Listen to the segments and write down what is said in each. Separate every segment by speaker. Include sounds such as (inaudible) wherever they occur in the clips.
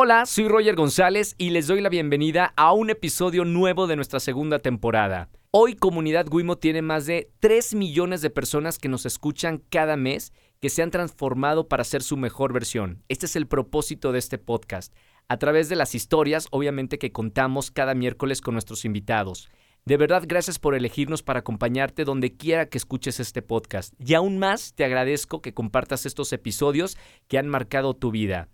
Speaker 1: Hola, soy Roger González y les doy la bienvenida a un episodio nuevo de nuestra segunda temporada. Hoy Comunidad Wimo tiene más de 3 millones de personas que nos escuchan cada mes que se han transformado para ser su mejor versión. Este es el propósito de este podcast, a través de las historias, obviamente que contamos cada miércoles con nuestros invitados. De verdad, gracias por elegirnos para acompañarte donde quiera que escuches este podcast. Y aún más, te agradezco que compartas estos episodios que han marcado tu vida.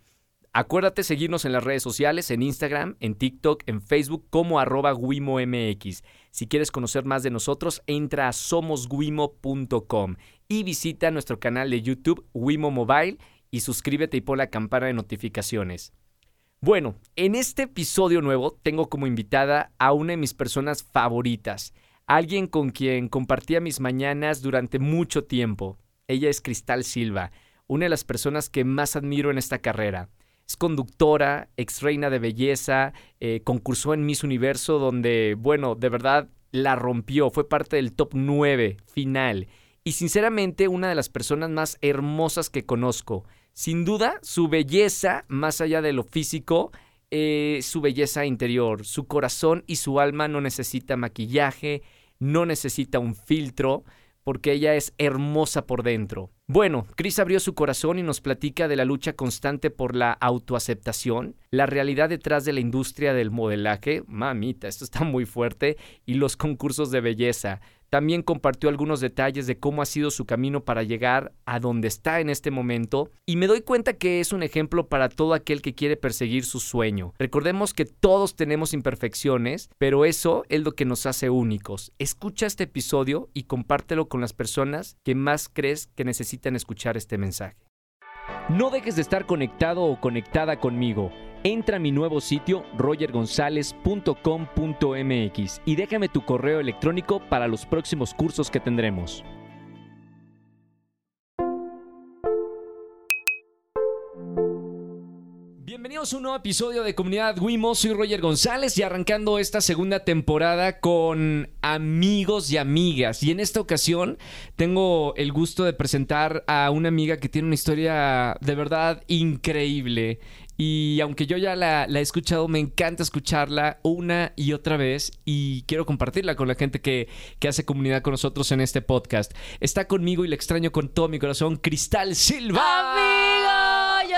Speaker 1: Acuérdate seguirnos en las redes sociales, en Instagram, en TikTok, en Facebook como arroba WimoMX. Si quieres conocer más de nosotros, entra a somosguimo.com y visita nuestro canal de YouTube Wimo Mobile y suscríbete y pon la campana de notificaciones. Bueno, en este episodio nuevo tengo como invitada a una de mis personas favoritas, alguien con quien compartía mis mañanas durante mucho tiempo. Ella es Cristal Silva, una de las personas que más admiro en esta carrera. Es conductora, ex reina de belleza, eh, concursó en Miss Universo donde, bueno, de verdad la rompió, fue parte del top 9 final y sinceramente una de las personas más hermosas que conozco. Sin duda, su belleza, más allá de lo físico, eh, su belleza interior, su corazón y su alma no necesita maquillaje, no necesita un filtro, porque ella es hermosa por dentro. Bueno, Chris abrió su corazón y nos platica de la lucha constante por la autoaceptación, la realidad detrás de la industria del modelaje, mamita, esto está muy fuerte, y los concursos de belleza. También compartió algunos detalles de cómo ha sido su camino para llegar a donde está en este momento y me doy cuenta que es un ejemplo para todo aquel que quiere perseguir su sueño. Recordemos que todos tenemos imperfecciones, pero eso es lo que nos hace únicos. Escucha este episodio y compártelo con las personas que más crees que necesitan escuchar este mensaje. No dejes de estar conectado o conectada conmigo. Entra a mi nuevo sitio rogergonzalez.com.mx y déjame tu correo electrónico para los próximos cursos que tendremos. Bienvenidos a un nuevo episodio de Comunidad Wimo, soy Roger González y arrancando esta segunda temporada con amigos y amigas. Y en esta ocasión tengo el gusto de presentar a una amiga que tiene una historia de verdad increíble. Y aunque yo ya la, la, he escuchado, me encanta escucharla una y otra vez y quiero compartirla con la gente que, que, hace comunidad con nosotros en este podcast. Está conmigo y le extraño con todo mi corazón, Cristal Silva.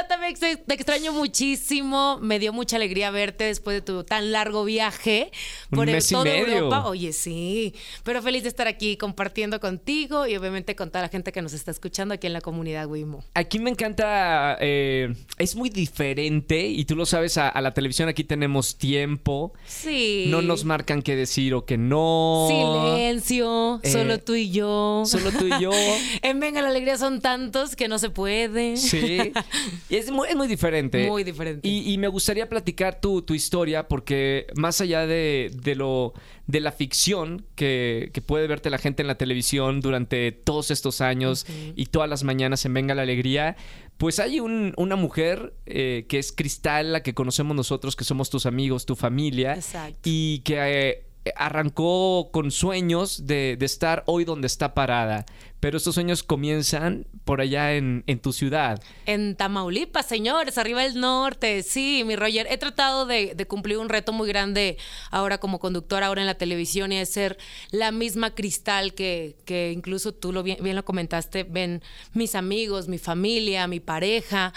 Speaker 2: También te extraño muchísimo. Me dio mucha alegría verte después de tu tan largo viaje
Speaker 1: por y medio. Europa.
Speaker 2: Oye, sí. Pero feliz de estar aquí compartiendo contigo y obviamente con toda la gente que nos está escuchando aquí en la comunidad Wimo.
Speaker 1: Aquí me encanta, eh, es muy diferente y tú lo sabes, a, a, la televisión aquí tenemos tiempo.
Speaker 2: Sí.
Speaker 1: No nos marcan qué decir o qué no.
Speaker 2: Silencio, eh, solo tú y yo.
Speaker 1: Solo tú y yo. (laughs)
Speaker 2: en Venga la Alegría son tantos que no se puede.
Speaker 1: Sí. (laughs) es, muy, es muy diferente.
Speaker 2: Muy diferente.
Speaker 1: Y, y me gustaría platicar tu, tu, historia porque más allá de, de lo de la ficción que, que, puede verte la gente en la televisión durante todos estos años okay. y todas las mañanas en Venga la Alegría, pues hay un, una mujer eh, que es Cristal, la que conocemos nosotros, que somos tus amigos, tu familia,
Speaker 2: Exacto.
Speaker 1: y que eh, arrancó con sueños de, de, estar hoy donde está parada. Pero estos sueños comienzan por allá en, en, tu ciudad.
Speaker 2: En Tamaulipas, señores, arriba del norte. Sí, mi Roger. He tratado de, de, cumplir un reto muy grande ahora como conductora, ahora en la televisión, y es ser la misma cristal que, que incluso tú lo bien lo comentaste, ven mis amigos, mi familia, mi pareja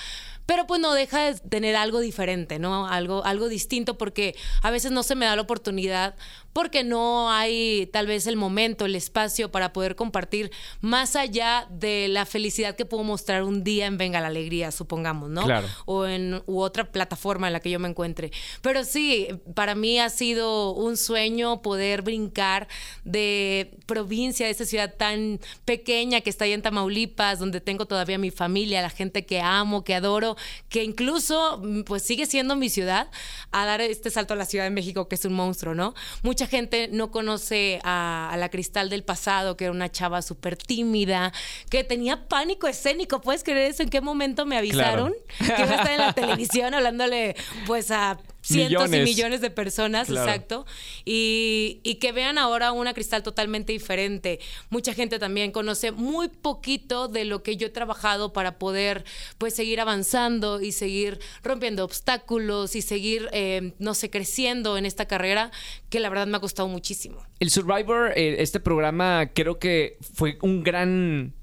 Speaker 2: pero pues no deja de tener algo diferente, ¿no? Algo, algo distinto porque a veces no se me da la oportunidad porque no hay tal vez el momento, el espacio para poder compartir más allá de la felicidad que puedo mostrar un día en Venga la Alegría, supongamos, ¿no?
Speaker 1: Claro.
Speaker 2: O en u otra plataforma en la que yo me encuentre. Pero sí, para mí ha sido un sueño poder brincar de provincia, de esa ciudad tan pequeña que está ahí en Tamaulipas, donde tengo todavía mi familia, la gente que amo, que adoro, que incluso pues sigue siendo mi ciudad, a dar este salto a la Ciudad de México, que es un monstruo, ¿no? Mucha gente no conoce a, a la Cristal del pasado, que era una chava súper tímida, que tenía pánico escénico. ¿Puedes creer eso? ¿En qué momento me avisaron
Speaker 1: Claro.
Speaker 2: que iba a estar en la televisión hablándole pues a cientos y millones de personas, exacto, y, y, que vean ahora una cristal totalmente diferente. Mucha gente también conoce muy poquito de lo que yo he trabajado para poder pues seguir avanzando y seguir rompiendo obstáculos y seguir, eh, no sé, creciendo en esta carrera que la verdad me ha costado muchísimo.
Speaker 1: El Survivor, eh, este programa creo que fue un gran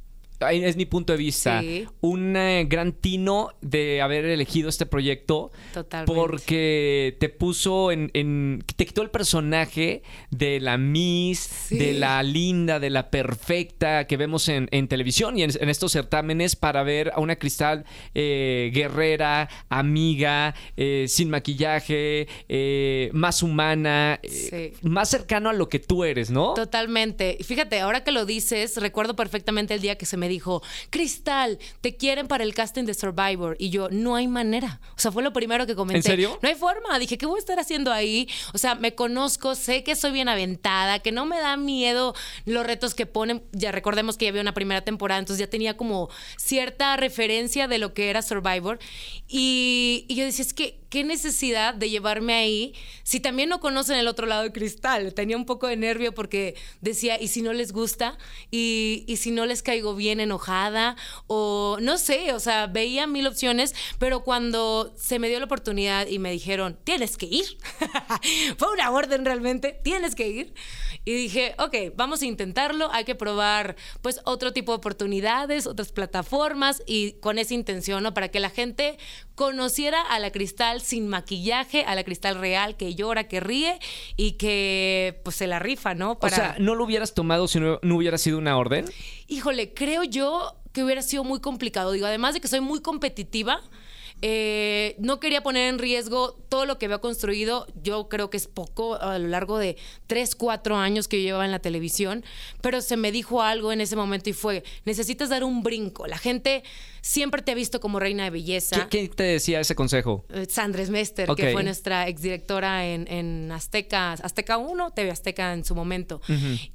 Speaker 1: es mi punto de vista, un eh, gran tino de haber elegido este proyecto.
Speaker 2: Totalmente.
Speaker 1: Porque te puso en, te quitó el personaje de la Miss, de la linda, de la perfecta que vemos en, televisión y en, estos certámenes para ver a una cristal eh, guerrera, amiga, eh, sin maquillaje, más humana, más cercano a lo que tú eres, ¿no?
Speaker 2: Totalmente. Fíjate, ahora que lo dices, recuerdo perfectamente el día que se me dijo, Cristal, te quieren para el casting de Survivor. Y yo, no hay manera. O sea, fue lo primero que comenté.
Speaker 1: ¿En serio?
Speaker 2: No hay forma. Dije, ¿qué voy a estar haciendo ahí? O sea, me conozco, sé que soy bien aventada, que no me da miedo los retos que ponen. Ya recordemos que ya había una primera temporada, entonces ya tenía como cierta referencia de lo que era Survivor. Y, y yo decía, es que qué necesidad de llevarme ahí si también no conocen el otro lado de cristal. Tenía un poco de nervio porque decía, ¿y si no les gusta? ¿Y, y si no les caigo bien enojada? O no sé, o sea, veía mil opciones, pero cuando se me dio la oportunidad y me dijeron, tienes que ir, (laughs) fue una orden realmente, tienes que ir. Y dije, ok, vamos a intentarlo, hay que probar pues otro tipo de oportunidades, otras plataformas y con esa intención, ¿no? Para que la gente conociera a la cristal sin maquillaje, a la cristal real que llora, que ríe y que pues se la rifa, ¿no?
Speaker 1: O sea, ¿no lo hubieras tomado si no, no hubiera sido una orden?
Speaker 2: Híjole, creo yo que hubiera sido muy complicado. Digo, además de que soy muy competitiva, eh, no quería poner en riesgo todo lo que había construido. Yo creo que es poco a lo largo de 3, 4 años que yo llevaba en la televisión, pero se me dijo algo en ese momento y fue, necesitas dar un brinco. La gente siempre te ha visto como reina de belleza.
Speaker 1: ¿Qué, te decía ese consejo?
Speaker 2: Eh, Sandres Mester, que fue nuestra exdirectora en, en Azteca, Azteca 1, TV Azteca en su momento.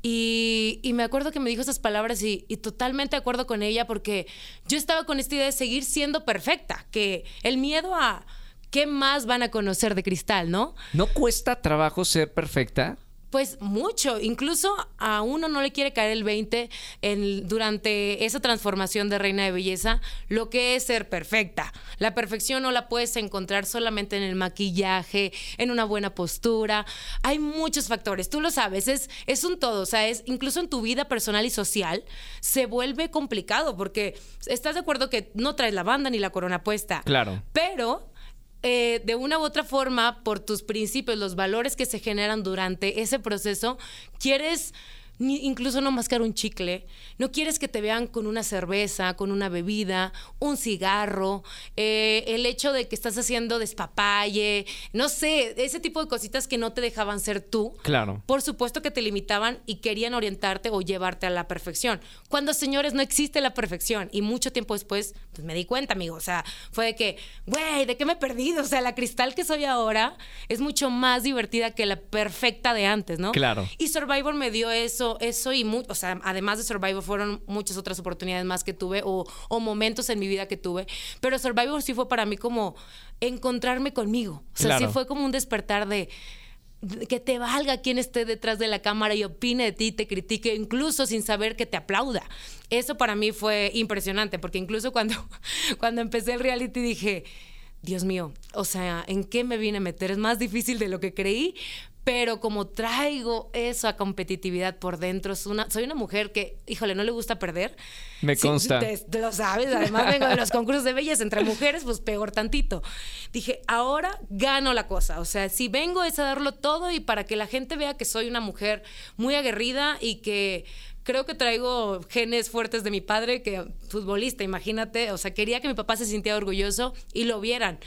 Speaker 2: y, me acuerdo que me dijo esas palabras y, y totalmente de acuerdo con ella porque yo estaba con esta idea de seguir siendo perfecta, que el miedo a qué más van a conocer de cristal, ¿no?
Speaker 1: ¿No cuesta trabajo ser perfecta?
Speaker 2: Pues mucho, incluso a uno no le quiere caer el 20 en, durante esa transformación de reina de belleza, lo que es ser perfecta. La perfección no la puedes encontrar solamente en el maquillaje, en una buena postura. Hay muchos factores, tú lo sabes, es, es un todo, o sea, es incluso en tu vida personal y social se vuelve complicado porque estás de acuerdo que no traes la banda ni la corona puesta.
Speaker 1: Claro.
Speaker 2: Pero eh, de una u otra forma, por tus principios, los valores que se generan durante ese proceso, quieres incluso no mascar un chicle, no quieres que te vean con una cerveza, con una bebida, un cigarro, eh, el hecho de que estás haciendo despapalle, no sé, ese tipo de cositas que no te dejaban ser tú.
Speaker 1: Claro.
Speaker 2: Por supuesto que te limitaban y querían orientarte o llevarte a la perfección. Cuando, señores, no existe la perfección. Y mucho tiempo después, pues me di cuenta, amigo. O sea, fue de que, güey, ¿de qué me he perdido? O sea, la cristal que soy ahora es mucho más divertida que la perfecta de antes, ¿no?
Speaker 1: Claro.
Speaker 2: Y Survivor me dio eso eso, y, o sea, además de Survivor fueron muchas otras oportunidades más que tuve o, momentos en mi vida que tuve, pero Survivor sí fue para mí como encontrarme conmigo, o sea, sí fue como un despertar de que te valga quien esté detrás de la cámara y opine de ti, te critique, incluso sin saber que te aplauda. Eso para mí fue impresionante, porque incluso cuando, (laughs) cuando empecé el reality dije, Dios mío, o sea, ¿en qué me vine a meter? Es más difícil de lo que creí, pero como traigo esa competitividad por dentro, es una, soy una mujer que, híjole, no le gusta perder.
Speaker 1: Me consta.
Speaker 2: te, lo sabes, además vengo de los (laughs) concursos de belleza entre mujeres, pues peor tantito. Dije, ahora gano la cosa, o sea, si vengo es a darlo todo y para que la gente vea que soy una mujer muy aguerrida y que creo que traigo genes fuertes de mi padre, que futbolista, imagínate, o sea, quería que mi papá se sintiera orgulloso y lo vieran.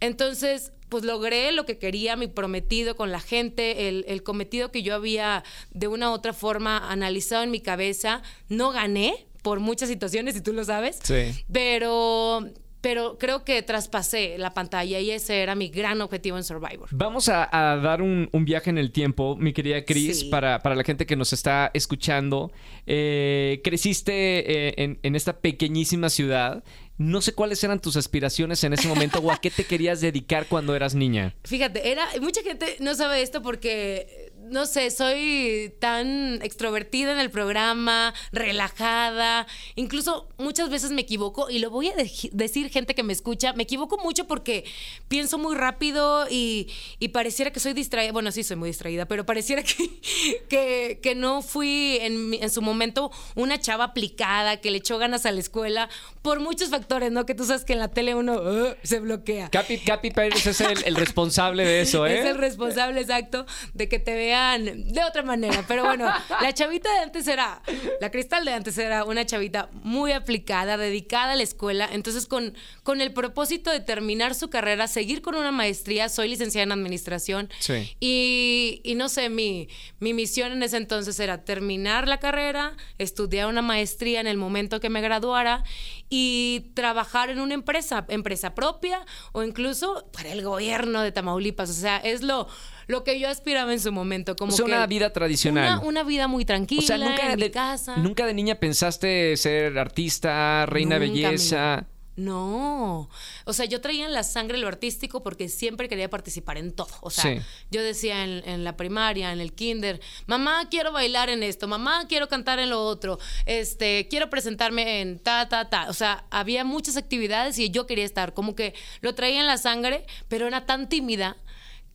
Speaker 2: Entonces, pues logré lo que quería, mi prometido con la gente, el, cometido que yo había de una u otra forma analizado en mi cabeza. No gané por muchas situaciones, y tú lo sabes.
Speaker 1: Sí.
Speaker 2: Pero pero creo que traspasé la pantalla y ese era mi gran objetivo en Survivor.
Speaker 1: Vamos a, dar un, viaje en el tiempo, mi querida Cris, para, para, la gente que nos está escuchando. Eh, creciste eh, en, en esta pequeñísima ciudad. No sé cuáles eran tus aspiraciones en ese momento o a qué te querías dedicar cuando eras niña. (laughs)
Speaker 2: Fíjate, era mucha gente no sabe esto porque no sé, soy tan extrovertida en el programa, relajada, incluso muchas veces me equivoco y lo voy a decir gente que me escucha, me equivoco mucho porque pienso muy rápido y, pareciera que soy distraída, bueno, sí soy muy distraída, pero pareciera (laughs) que, que, no fui en, en, su momento una chava aplicada, que le echó ganas a la escuela, por muchos factores, ¿no? Que tú sabes que en la tele uno uh, se bloquea.
Speaker 1: Capi, Capi Pérez es el, el responsable de eso, (laughs) ¿eh?
Speaker 2: Es el responsable, exacto, de que te vea de otra manera. Pero bueno, la chavita de antes era, la cristal de antes era una chavita muy aplicada, dedicada a la escuela. Entonces, con, con el propósito de terminar su carrera, seguir con una maestría, soy licenciada en administración. Sí. Y, y no sé, mi, mi misión en ese entonces era terminar la carrera, estudiar una maestría en el momento que me graduara y trabajar en una empresa, empresa propia o incluso para el gobierno de Tamaulipas. O sea, es lo lo que yo aspiraba en su momento. Como
Speaker 1: una vida tradicional.
Speaker 2: Una, vida muy tranquila, nunca en de, mi casa.
Speaker 1: ¿Nunca de niña pensaste ser artista, reina belleza?
Speaker 2: No, o sea, yo traía en la sangre lo artístico porque siempre quería participar en todo. O sea, yo decía en, en, la primaria, en el kinder, mamá, quiero bailar en esto, mamá, quiero cantar en lo otro, este, quiero presentarme en ta, ta, ta. O sea, había muchas actividades y yo quería estar, como que lo traía en la sangre, pero era tan tímida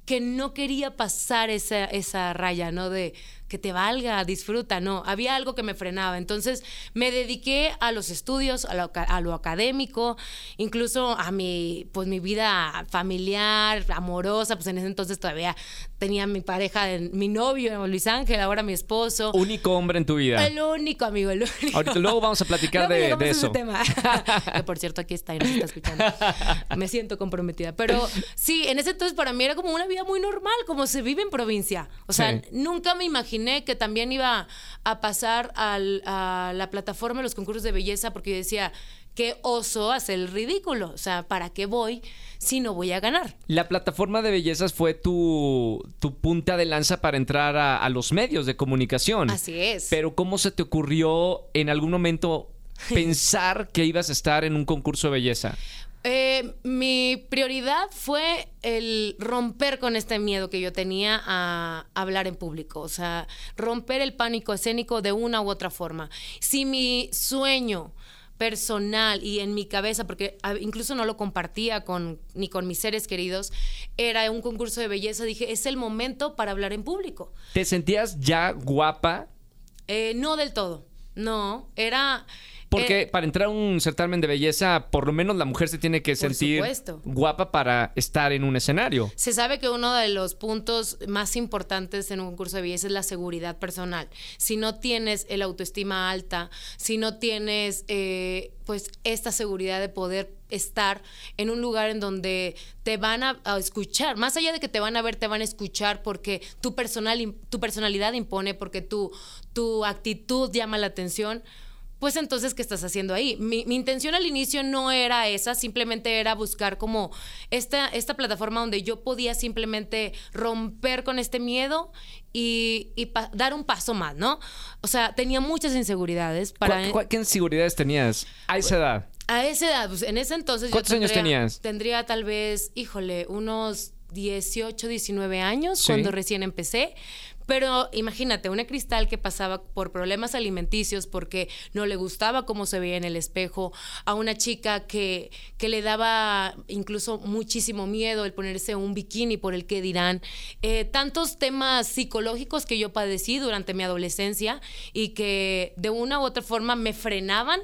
Speaker 2: que no quería pasar esa, esa raya, ¿no? De que te valga, disfruta, no, había algo que me frenaba. Entonces me dediqué a los estudios, a lo, a lo, académico, incluso a mi, pues mi vida familiar, amorosa, pues en ese entonces todavía tenía mi pareja, mi novio, Luis Ángel, ahora mi esposo.
Speaker 1: Único hombre en tu vida.
Speaker 2: El único, amigo, el único.
Speaker 1: Ahorita luego vamos a platicar (laughs) de, de, eso.
Speaker 2: Tema. (laughs) que por cierto, aquí está y nos está escuchando. (laughs) Me siento comprometida. Pero sí, en ese entonces para mí era como una vida muy normal, como se vive en provincia. O sea, nunca me imaginé que también iba a pasar a la plataforma de los concursos de belleza porque yo decía, qué oso hacer el ridículo. O sea, ¿para qué voy si no voy a ganar?
Speaker 1: La plataforma de bellezas fue tu, tu punta de lanza para entrar a, a, los medios de comunicación.
Speaker 2: Así es.
Speaker 1: Pero ¿cómo se te ocurrió en algún momento (laughs) pensar que ibas a estar en un concurso de belleza?
Speaker 2: Eh, mi prioridad fue el romper con este miedo que yo tenía a hablar en público, o sea, romper el pánico escénico de una u otra forma. Si mi sueño personal y en mi cabeza, porque incluso no lo compartía con, ni con mis seres queridos, era un concurso de belleza, dije, es el momento para hablar en público.
Speaker 1: ¿Te sentías ya guapa?
Speaker 2: Eh, no del todo, no, era
Speaker 1: porque eh, para entrar a un certamen de belleza, por lo menos la mujer se tiene que sentir guapa para estar en un escenario.
Speaker 2: Se sabe que uno de los puntos más importantes en un concurso de belleza es la seguridad personal. Si no tienes el autoestima alta, si no tienes eh, pues esta seguridad de poder estar en un lugar en donde te van a, escuchar, más allá de que te van a ver, te van a escuchar porque tu, personal, tu personalidad impone, porque tu, tu actitud llama la atención pues entonces, ¿qué estás haciendo ahí? Mi, intención al inicio no era esa, simplemente era buscar como esta, esta plataforma donde yo podía simplemente romper con este miedo y, dar un paso más, ¿no? O sea, tenía muchas inseguridades. Para...
Speaker 1: qué inseguridades tenías a esa edad?
Speaker 2: A esa edad, pues en ese entonces...
Speaker 1: ¿Cuántos años tenías?
Speaker 2: Tendría tal vez, híjole, unos 18, 19 años cuando recién empecé. Pero imagínate, una cristal que pasaba por problemas alimenticios porque no le gustaba cómo se veía en el espejo, a una chica que, que le daba incluso muchísimo miedo el ponerse un bikini por el que dirán, eh, tantos temas psicológicos que yo padecí durante mi adolescencia y que de una u otra forma me frenaban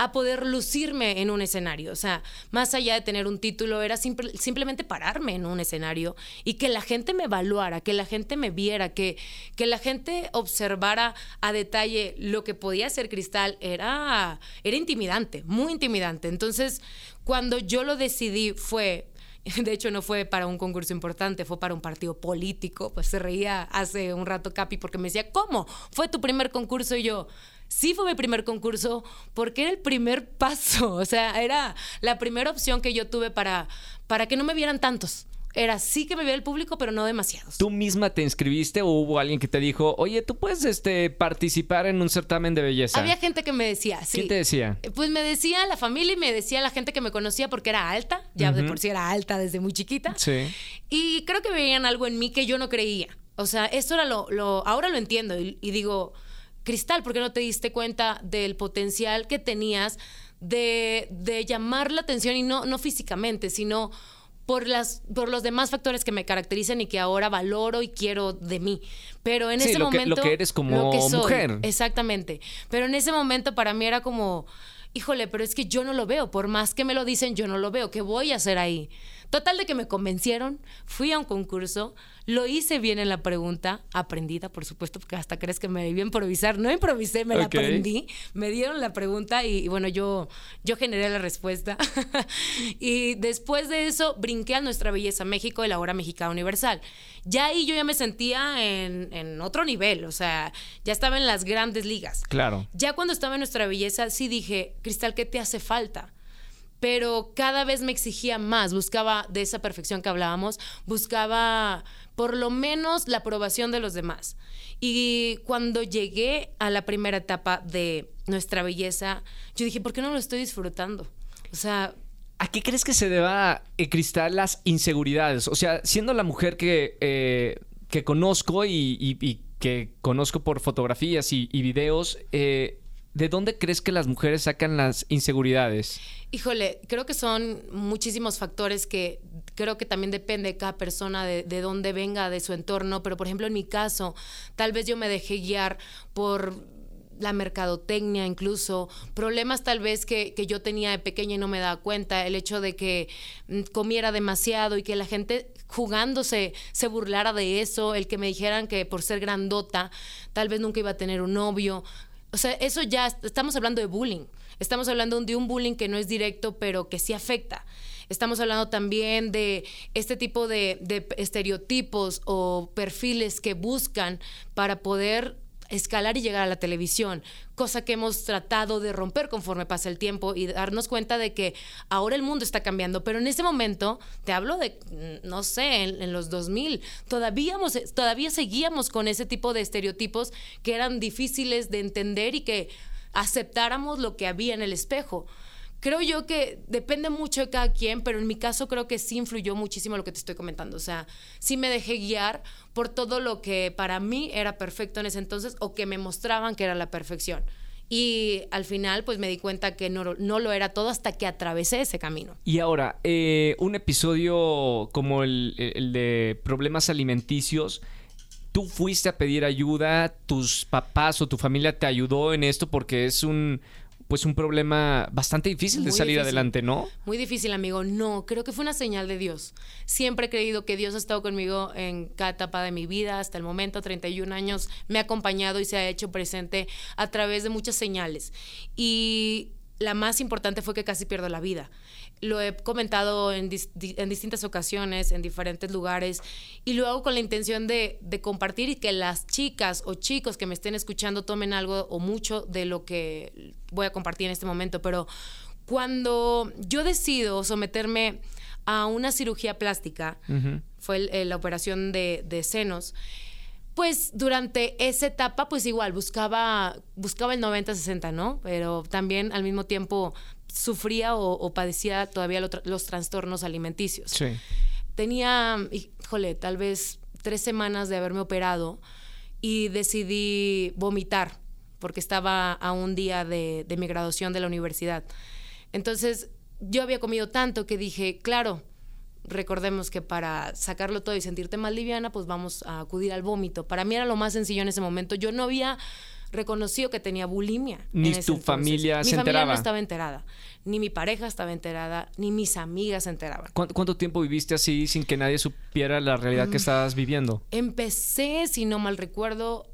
Speaker 2: a poder lucirme en un escenario. O sea, más allá de tener un título, era simplemente pararme en un escenario y que la gente me evaluara, que la gente me viera, que, que la gente observara a detalle lo que podía ser Cristal, era, era intimidante, muy intimidante. Entonces, cuando yo lo decidí fue (laughs) de hecho no fue para un concurso importante, fue para un partido político, pues se reía hace un rato Capi porque me decía, ¿cómo? ¿Fue tu primer concurso? Y yo, sí fue mi primer concurso porque era el primer (laughs) paso, o sea, era la primera opción que yo tuve para, para que no me vieran tantos era sí que me veía el público, pero no demasiados.
Speaker 1: ¿Tú misma te inscribiste o hubo alguien que te dijo, oye, tú puedes este, participar en un certamen de belleza?
Speaker 2: Había gente que me decía, sí.
Speaker 1: ¿Quién te decía?
Speaker 2: Eh, pues me decía la familia y me decía la gente que me conocía porque era alta, ya de por sí era alta desde muy chiquita.
Speaker 1: Sí.
Speaker 2: Y creo que veían algo en mí que yo no creía. O sea, esto era lo, lo ahora lo entiendo y, y digo, Cristal, ¿por qué no te diste cuenta del potencial que tenías de, de llamar la atención y no, no físicamente, sino por, las, por los demás factores que me caracterizan y que ahora valoro y quiero de mí. Pero en ese momento...
Speaker 1: lo que eres como mujer.
Speaker 2: Exactamente. Pero en ese momento para mí era como, híjole, pero es que yo no lo veo. Por más que me lo dicen, yo no lo veo. ¿Qué voy a hacer ahí? Total de que me convencieron, fui a un concurso, lo hice bien en la pregunta, aprendida, por supuesto, porque hasta crees que me debía improvisar. No improvisé, me la aprendí. Me dieron la pregunta y, bueno, yo, yo generé la respuesta. (laughs) y después de eso, brinqué a Nuestra Belleza México y la Hora Mexicana Universal. Ya ahí yo ya me sentía en, en otro nivel, o sea, ya estaba en las grandes ligas.
Speaker 1: Claro.
Speaker 2: Ya cuando estaba en Nuestra Belleza, sí dije, Cristal, ¿qué te hace falta? Pero cada vez me exigía más, buscaba de esa perfección que hablábamos, buscaba por lo menos la aprobación de los demás. Y cuando llegué a la primera etapa de nuestra belleza, yo dije, ¿por qué no lo estoy disfrutando? O sea...
Speaker 1: ¿A qué crees que se deba, eh, Cristal, las inseguridades? O sea, siendo la mujer que, eh, que conozco y, que conozco por fotografías y, videos, eh, ¿de dónde crees que las mujeres sacan las inseguridades?
Speaker 2: Híjole, creo que son muchísimos factores que creo que también depende de cada persona, de, de, dónde venga, de su entorno, pero por ejemplo en mi caso, tal vez yo me dejé guiar por la mercadotecnia incluso, problemas tal vez que, que, yo tenía de pequeña y no me daba cuenta, el hecho de que mm, comiera demasiado y que la gente jugándose se burlara de eso, el que me dijeran que por ser grandota tal vez nunca iba a tener un novio, o sea, eso ya estamos hablando de bullying. Estamos hablando de un bullying que no es directo, pero que sí afecta. Estamos hablando también de este tipo de, de estereotipos o perfiles que buscan para poder escalar y llegar a la televisión, cosa que hemos tratado de romper conforme pasa el tiempo y darnos cuenta de que ahora el mundo está cambiando, pero en ese momento, te hablo de, mm, no sé, en, los 2000, todavía, todavía seguíamos con ese tipo de estereotipos que eran difíciles de entender y que aceptáramos lo que había en el espejo creo yo que depende mucho de cada quien, pero en mi caso creo que sí influyó muchísimo lo que te estoy comentando. O sea, sí me dejé guiar por todo lo que para mí era perfecto en ese entonces o que me mostraban que era la perfección. Y al final, pues me di cuenta que no, no lo era todo hasta que atravesé ese camino.
Speaker 1: Y ahora, eh, un episodio como el, el de problemas alimenticios, tú fuiste a pedir ayuda, tus papás o tu familia te ayudó en esto porque es un, pues un problema bastante difícil de salir adelante, ¿no?
Speaker 2: Muy difícil, amigo. No, creo que fue una señal de Dios. Siempre he creído que Dios ha estado conmigo en cada etapa de mi vida, hasta el momento, 31 años, me ha acompañado y se ha hecho presente a través de muchas señales. Y la más importante fue que casi pierdo la vida lo he comentado en, distintas ocasiones, en diferentes lugares, y lo hago con la intención de, compartir y que las chicas o chicos que me estén escuchando tomen algo o mucho de lo que voy a compartir en este momento. Pero cuando yo decido someterme a una cirugía plástica, fue la operación de, de senos, pues durante esa etapa, pues igual buscaba, buscaba el 90-60, ¿no? Pero también al mismo tiempo sufría o, padecía todavía los trastornos alimenticios.
Speaker 1: Sí.
Speaker 2: Tenía, híjole, tal vez tres semanas de haberme operado y decidí vomitar porque estaba a un día de, de mi graduación de la universidad. Entonces, yo había comido tanto que dije, claro, recordemos que para sacarlo todo y sentirte más liviana, pues vamos a acudir al vómito. Para mí era lo más sencillo en ese momento. Yo no había reconocido que tenía bulimia.
Speaker 1: Ni tu familia se
Speaker 2: mi
Speaker 1: familia
Speaker 2: no estaba enterada, ni mi pareja estaba enterada, ni mis amigas se enteraban.
Speaker 1: ¿Cuánto, tiempo viviste así sin que nadie supiera la realidad que mm. estabas viviendo?
Speaker 2: Empecé, si no mal recuerdo,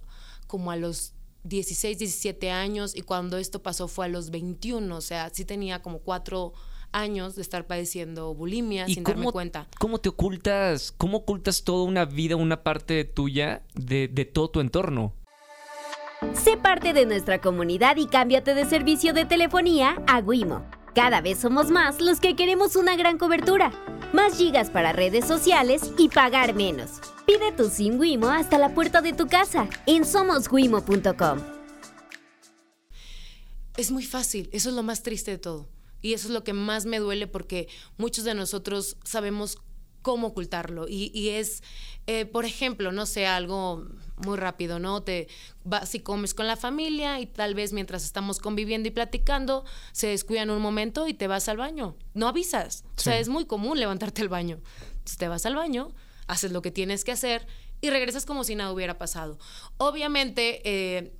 Speaker 2: como a los 16, 17 años y cuando esto pasó fue a los 21, o sea, sí tenía como cuatro años de estar padeciendo bulimia sin darme cuenta.
Speaker 1: ¿Cómo te ocultas, cómo ocultas toda una vida, una parte tuya de, de todo tu entorno?
Speaker 3: Sé parte de nuestra comunidad y cámbiate de servicio de telefonía a Wimo. Cada vez somos más los que queremos una gran cobertura, más gigas para redes sociales y pagar menos. Pide tu SIM Wimo hasta la puerta de tu casa en somoswimo.com.
Speaker 2: Es muy fácil, eso es lo más triste de todo. Y eso es lo que más me duele porque muchos de nosotros sabemos cómo ocultarlo. Y, es, eh, por ejemplo, no sé, algo muy rápido, ¿no? Te vas y comes con la familia y tal vez mientras estamos conviviendo y platicando, se descuidan un momento y te vas al baño. No avisas. O sea, es muy común levantarte al baño. Entonces te vas al baño, haces lo que tienes que hacer y regresas como si nada hubiera pasado. Obviamente, eh,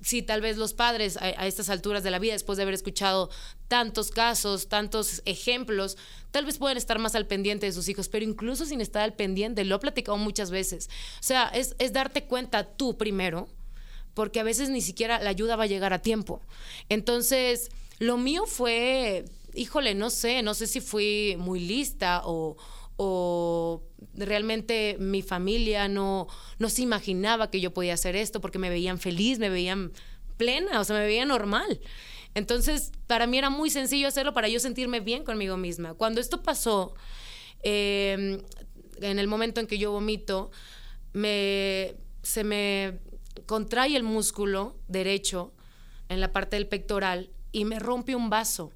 Speaker 2: si tal vez los padres a, estas alturas de la vida, después de haber escuchado tantos casos, tantos ejemplos, tal vez pueden estar más al pendiente de sus hijos, pero incluso sin estar al pendiente, lo he platicado muchas veces. O sea, es, es darte cuenta tú primero, porque a veces ni siquiera la ayuda va a llegar a tiempo. Entonces, lo mío fue, híjole, no sé, no sé si fui muy lista o o realmente mi familia no, no se imaginaba que yo podía hacer esto porque me veían feliz, me veían plena, o sea, me veían normal. Entonces, para mí era muy sencillo hacerlo para yo sentirme bien conmigo misma. Cuando esto pasó, em, en el momento en que yo vomito, me, se me contrae el músculo derecho en la parte del pectoral y me rompe un vaso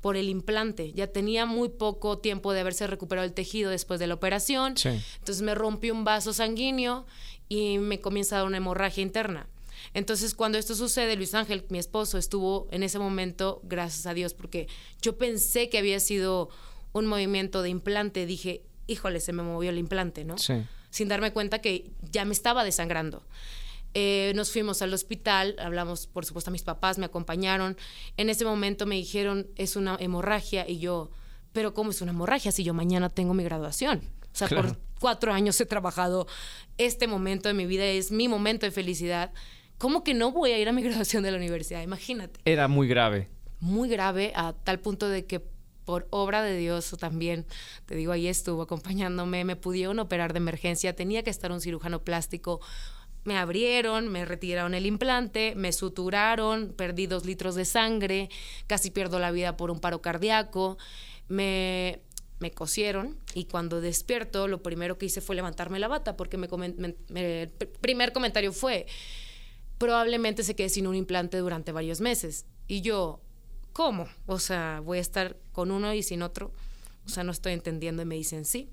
Speaker 2: por el implante. Ya tenía muy poco tiempo de haberse recuperado el tejido después de la operación. Entonces me rompí un vaso sanguíneo y me comienza a dar una hemorragia interna. Entonces, cuando esto sucede, Luis Ángel, mi esposo, estuvo en ese momento, gracias a Dios, porque yo pensé que había sido un movimiento de implante. Dije, híjole, se me movió el implante, ¿no? Sin darme cuenta que ya me estaba desangrando. Eh, nos fuimos al hospital, hablamos, por supuesto, a mis papás, me acompañaron. En ese momento me dijeron, es una hemorragia, y yo, pero ¿cómo es una hemorragia si yo mañana tengo mi graduación? O sea, por cuatro años he trabajado, este momento de mi vida es mi momento de felicidad. ¿Cómo que no voy a ir a mi (laughs) graduación de la universidad? Imagínate.
Speaker 1: Era muy grave.
Speaker 2: Muy grave, a tal punto de que por obra de Dios también, te digo, ahí estuvo acompañándome, me pudieron operar de emergencia, tenía que estar un cirujano plástico, me abrieron, me retiraron el implante, me suturaron, perdí dos litros de sangre, casi pierdo la vida por un paro cardíaco, me, me cosieron y cuando despierto lo primero que hice fue levantarme la bata porque me, el primer comentario fue, probablemente se quede sin un implante durante varios meses. Y yo, ¿cómo? O sea, voy a estar con uno y sin otro. O sea, no estoy entendiendo y me dicen sí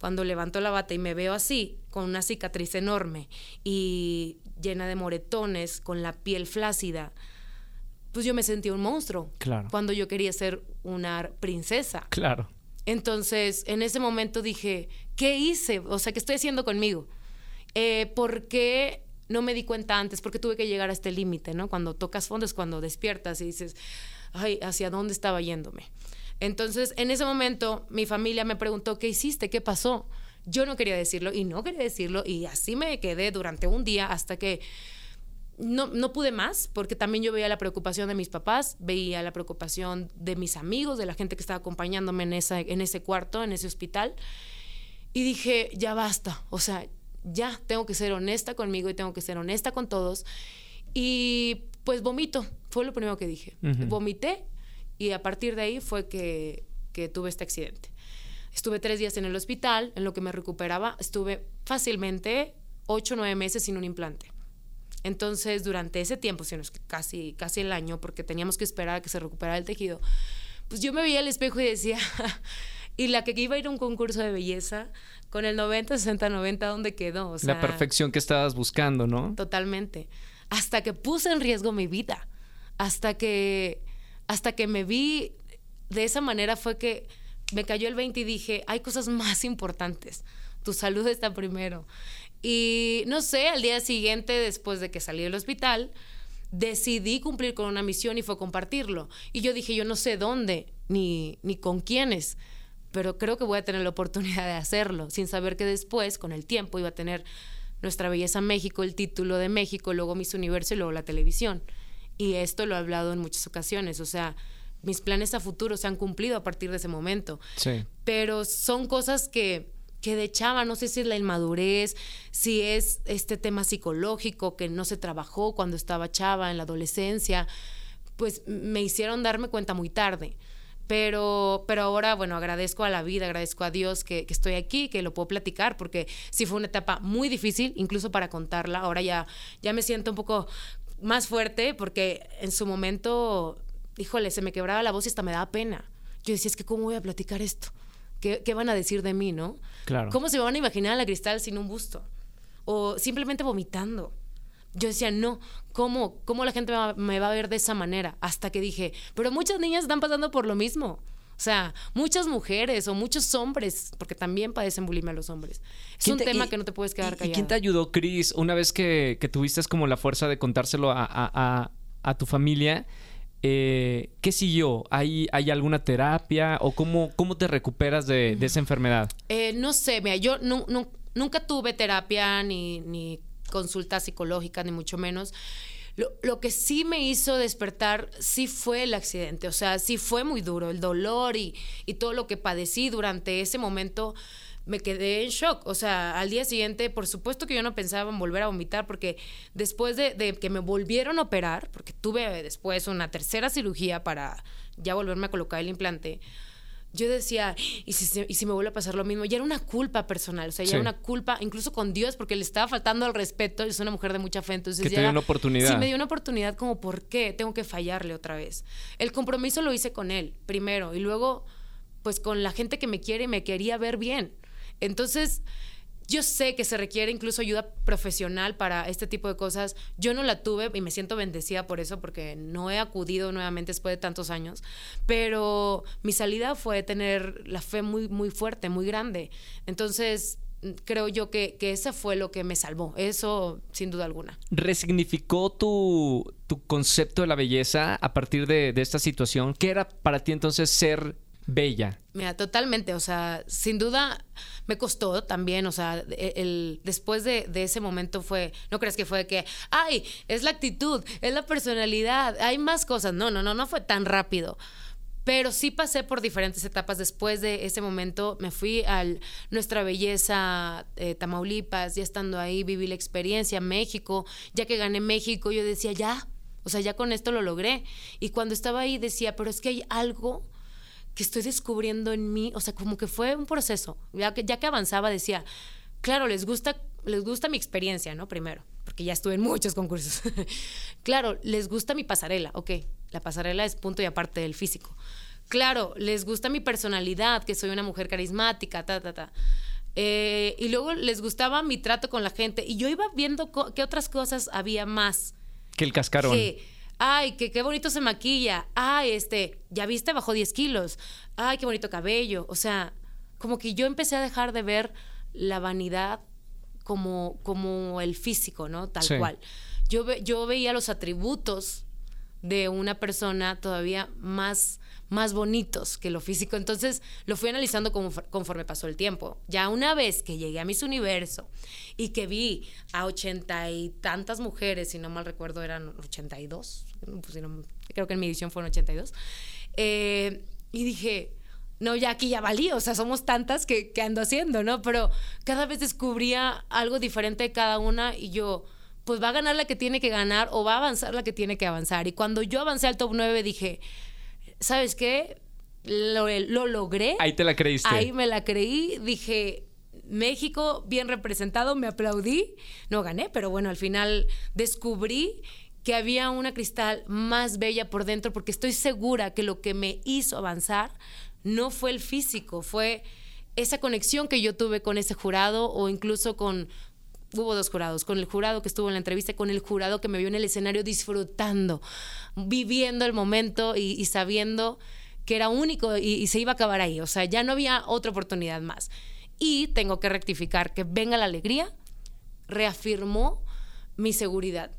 Speaker 2: cuando levanto la bata y me veo así, con una cicatriz enorme y llena de moretones, con la piel flácida, pues yo me sentí un monstruo.
Speaker 1: Claro.
Speaker 2: Cuando yo quería ser una princesa.
Speaker 1: Claro.
Speaker 2: Entonces, en ese momento dije, ¿qué hice? O sea, ¿qué estoy haciendo conmigo? Eh, ¿Por qué no me di cuenta antes? Porque tuve que llegar a este límite, ¿no? Cuando tocas fondo es cuando despiertas y dices, ay, ¿hacia dónde estaba yéndome? Entonces, en ese momento, mi familia me preguntó, ¿qué hiciste? ¿Qué pasó? Yo no quería decirlo y no quería decirlo y así me quedé durante un día hasta que no, no pude más, porque también yo veía la preocupación de mis papás, veía la preocupación de mis amigos, de la gente que estaba acompañándome en, esa, en ese cuarto, en ese hospital. Y dije, ya basta, o sea, ya tengo que ser honesta conmigo y tengo que ser honesta con todos. Y pues vomito, fue lo primero que dije. Vomité y a partir de ahí fue que, tuve este accidente. Estuve tres días en el hospital, en lo que me recuperaba, estuve fácilmente ocho o nueve meses sin un implante. Entonces, durante ese tiempo, sino es que casi, casi el año, porque teníamos que esperar a que se recuperara el tejido, pues yo me veía al espejo y decía, (laughs) y la que iba a ir a un concurso de belleza, con el 90, 60, 90, ¿dónde quedó?
Speaker 1: la perfección que estabas buscando, ¿no?
Speaker 2: Totalmente. Hasta que puse en riesgo mi vida, hasta que hasta que me vi de esa manera fue que me cayó el 20 y dije, hay cosas más importantes. Tu salud está primero. Y no sé, al día siguiente, después de que salí del hospital, decidí cumplir con una misión y fue compartirlo. Y yo dije, yo no sé dónde ni, ni con quiénes, pero creo que voy a tener la oportunidad de hacerlo, sin saber que después, con el tiempo, iba a tener Nuestra Belleza México, el título de México, luego Miss Universo y luego la televisión. Y esto lo he hablado en muchas ocasiones, o sea, mis planes a futuro se han cumplido a partir de ese momento.
Speaker 1: Sí.
Speaker 2: Pero son cosas que, que de chava, no sé si es la inmadurez, si es este tema psicológico que no se trabajó cuando estaba chava en la adolescencia, pues me hicieron darme cuenta muy tarde. Pero, pero ahora, bueno, agradezco a la vida, agradezco a Dios que, que, estoy aquí, que lo puedo platicar, porque sí fue una etapa muy difícil, incluso para contarla. Ahora ya, ya me siento un poco más fuerte, porque en su momento, híjole, se me quebraba la voz y hasta me daba pena. Yo decía, es que ¿cómo voy a platicar esto? ¿Qué, qué van a decir de mí, no?
Speaker 1: Claro.
Speaker 2: ¿Cómo se van a imaginar a la cristal sin un busto? O simplemente vomitando yo decía, no, ¿cómo, cómo la gente me va, a ver de esa manera? Hasta que dije, pero muchas niñas están pasando por lo mismo. O sea, muchas mujeres o muchos hombres, porque también padecen bulimia los hombres. Es un tema que no te puedes quedar callado.
Speaker 1: ¿Y quién te ayudó, Cris, una vez que, que, tuviste como la fuerza de contárselo a, a, a, tu familia? Eh, ¿Qué siguió? ¿Hay, ¿Hay alguna terapia o cómo, cómo te recuperas de, de esa enfermedad?
Speaker 2: Eh, no sé, mira, yo no, no, nunca tuve terapia ni, ni consulta psicológica, ni mucho menos. Lo, que sí me hizo despertar sí fue el accidente, o sea, sí fue muy duro, el dolor y, y todo lo que padecí durante ese momento me quedé en shock. O sea, al día siguiente, por supuesto que yo no pensaba en volver a vomitar, porque después de, de, que me volvieron a operar, porque tuve después una tercera cirugía para ya volverme a colocar el implante, yo decía, ¿y si, ¿y si me vuelve a pasar lo mismo? Ya era una culpa personal, o sea, ya era una culpa incluso con Dios, porque le estaba faltando el respeto, es una mujer de mucha fe, entonces...
Speaker 1: Que te dio una oportunidad.
Speaker 2: Sí, me dio una oportunidad como, ¿por qué tengo que fallarle otra vez? El compromiso lo hice con él, primero, y luego, pues con la gente que me quiere y me quería ver bien. Entonces, yo sé que se requiere incluso ayuda profesional para este tipo de cosas. Yo no la tuve y me siento bendecida por eso, porque no he acudido nuevamente después de tantos años. Pero mi salida fue tener la fe muy, muy fuerte, muy grande. Entonces, creo yo que, que ese fue lo que me salvó. Eso, sin duda alguna.
Speaker 1: ¿Resignificó tu, tu concepto de la belleza a partir de, de esta situación? ¿Qué era para ti entonces ser bella.
Speaker 2: Mira, totalmente, o sea, sin duda me costó también, o sea, e, el, después de, ese momento fue, no crees que fue que, ay, es la actitud, es la personalidad, hay más cosas, no, no, no, no fue tan rápido. Pero sí pasé por diferentes etapas. Después de ese momento me fui a Nuestra Belleza eh, Tamaulipas, ya estando ahí viví la experiencia, México, ya que gané México, yo decía, ya, o sea, ya con esto lo logré. Y cuando estaba ahí decía, pero es que hay algo que estoy descubriendo en mí, o sea, como que fue un proceso. Ya que, ya que avanzaba decía, claro, les gusta, les gusta mi experiencia, ¿no? Primero, porque ya estuve en muchos concursos. (laughs) claro, les gusta mi pasarela, ok, la pasarela es punto y aparte del físico. Claro, les gusta mi personalidad, que soy una mujer carismática, ta, ta, ta. Eh, y luego les gustaba mi trato con la gente. Y yo iba viendo qué otras cosas había más.
Speaker 1: Que el cascarón.
Speaker 2: Que, ay, que qué bonito se maquilla, ay, este, ya viste, bajó 10 kilos, ay, qué bonito cabello. O sea, como que yo empecé a dejar de ver la vanidad como, como el físico, ¿no? Tal cual. Yo, yo veía los atributos de una persona todavía más más bonitos que lo físico. Entonces lo fui analizando conforme pasó el tiempo. Ya una vez que llegué a Miss Universo y que vi a ochenta y tantas mujeres, si no mal recuerdo eran 82, pues, creo que en mi edición fueron 82, eh, y dije, no, ya aquí ya valí, o sea, somos tantas que, que ando haciendo, ¿no? Pero cada vez descubría algo diferente de cada una y yo pues va a ganar la que tiene que ganar o va a avanzar la que tiene que avanzar. Y cuando yo avancé al top 9 dije, ¿sabes qué? Lo, logré.
Speaker 1: Ahí te la creíste.
Speaker 2: Ahí me la creí. Dije, México bien representado, me aplaudí. No gané, pero bueno, al final descubrí que había una cristal más bella por dentro porque estoy segura que lo que me hizo avanzar no fue el físico, fue esa conexión que yo tuve con ese jurado o incluso con, hubo dos jurados, con el jurado que estuvo en la entrevista, con el jurado que me vio en el escenario disfrutando, viviendo el momento y, sabiendo que era único y, se iba a acabar ahí. O sea, ya no había otra oportunidad más. Y tengo que rectificar que Venga la Alegría reafirmó mi seguridad,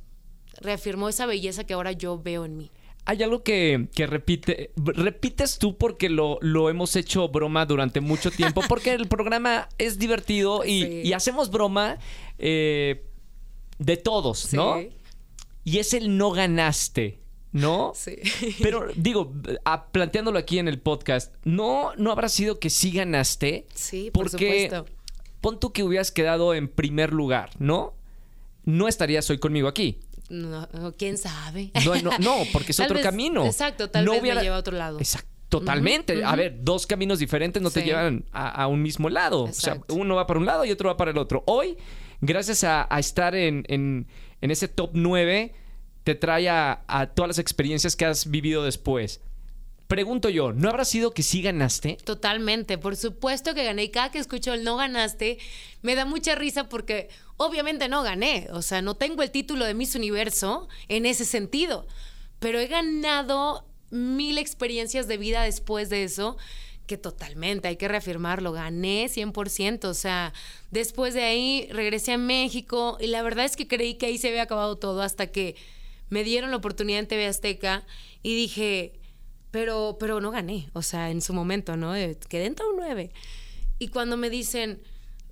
Speaker 2: reafirmó esa belleza que ahora yo veo en mí
Speaker 1: hay algo que, repite, repites tú porque lo, lo, hemos hecho broma durante mucho tiempo, (laughs) porque el programa es divertido y, hacemos broma eh, de todos, ¿no? Y es el no ganaste. ¿no?
Speaker 2: Sí.
Speaker 1: Pero (laughs) digo, planteándolo aquí en el podcast, ¿no, ¿no habrá sido que sí ganaste?
Speaker 2: Sí, por supuesto.
Speaker 1: pon tú que hubieras quedado en primer lugar, ¿no? No estarías hoy conmigo aquí.
Speaker 2: No, quién sabe.
Speaker 1: No, no, no porque es
Speaker 2: Tal
Speaker 1: otro
Speaker 2: vez-
Speaker 1: camino.
Speaker 2: Exacto, tal
Speaker 1: No
Speaker 2: vez
Speaker 1: hubiera-
Speaker 2: me lleva a otro lado.
Speaker 1: Exacto. Totalmente. A ver, dos caminos diferentes no te llevan a, a un mismo lado. O sea, uno va para un lado y otro va para el otro. Hoy, gracias a, a estar en, en- en ese top 9, te trae a, a todas las experiencias que has vivido después. Pregunto yo, ¿no habrá sido que sí ganaste?
Speaker 2: Totalmente, por supuesto que gané. Y cada que escucho el no ganaste, me da mucha risa porque obviamente no gané. O sea, no tengo el título de Miss Universo en ese sentido. Pero he ganado mil experiencias de vida después de eso, que totalmente, hay que reafirmarlo, gané 100%. O sea, después de ahí regresé a México y la verdad es que creí que ahí se había acabado todo hasta que me dieron la oportunidad en TV Azteca y dije, pero, pero no gané, o sea, en su momento, ¿no? Eh, Quedé entre un 9. Y cuando me dicen,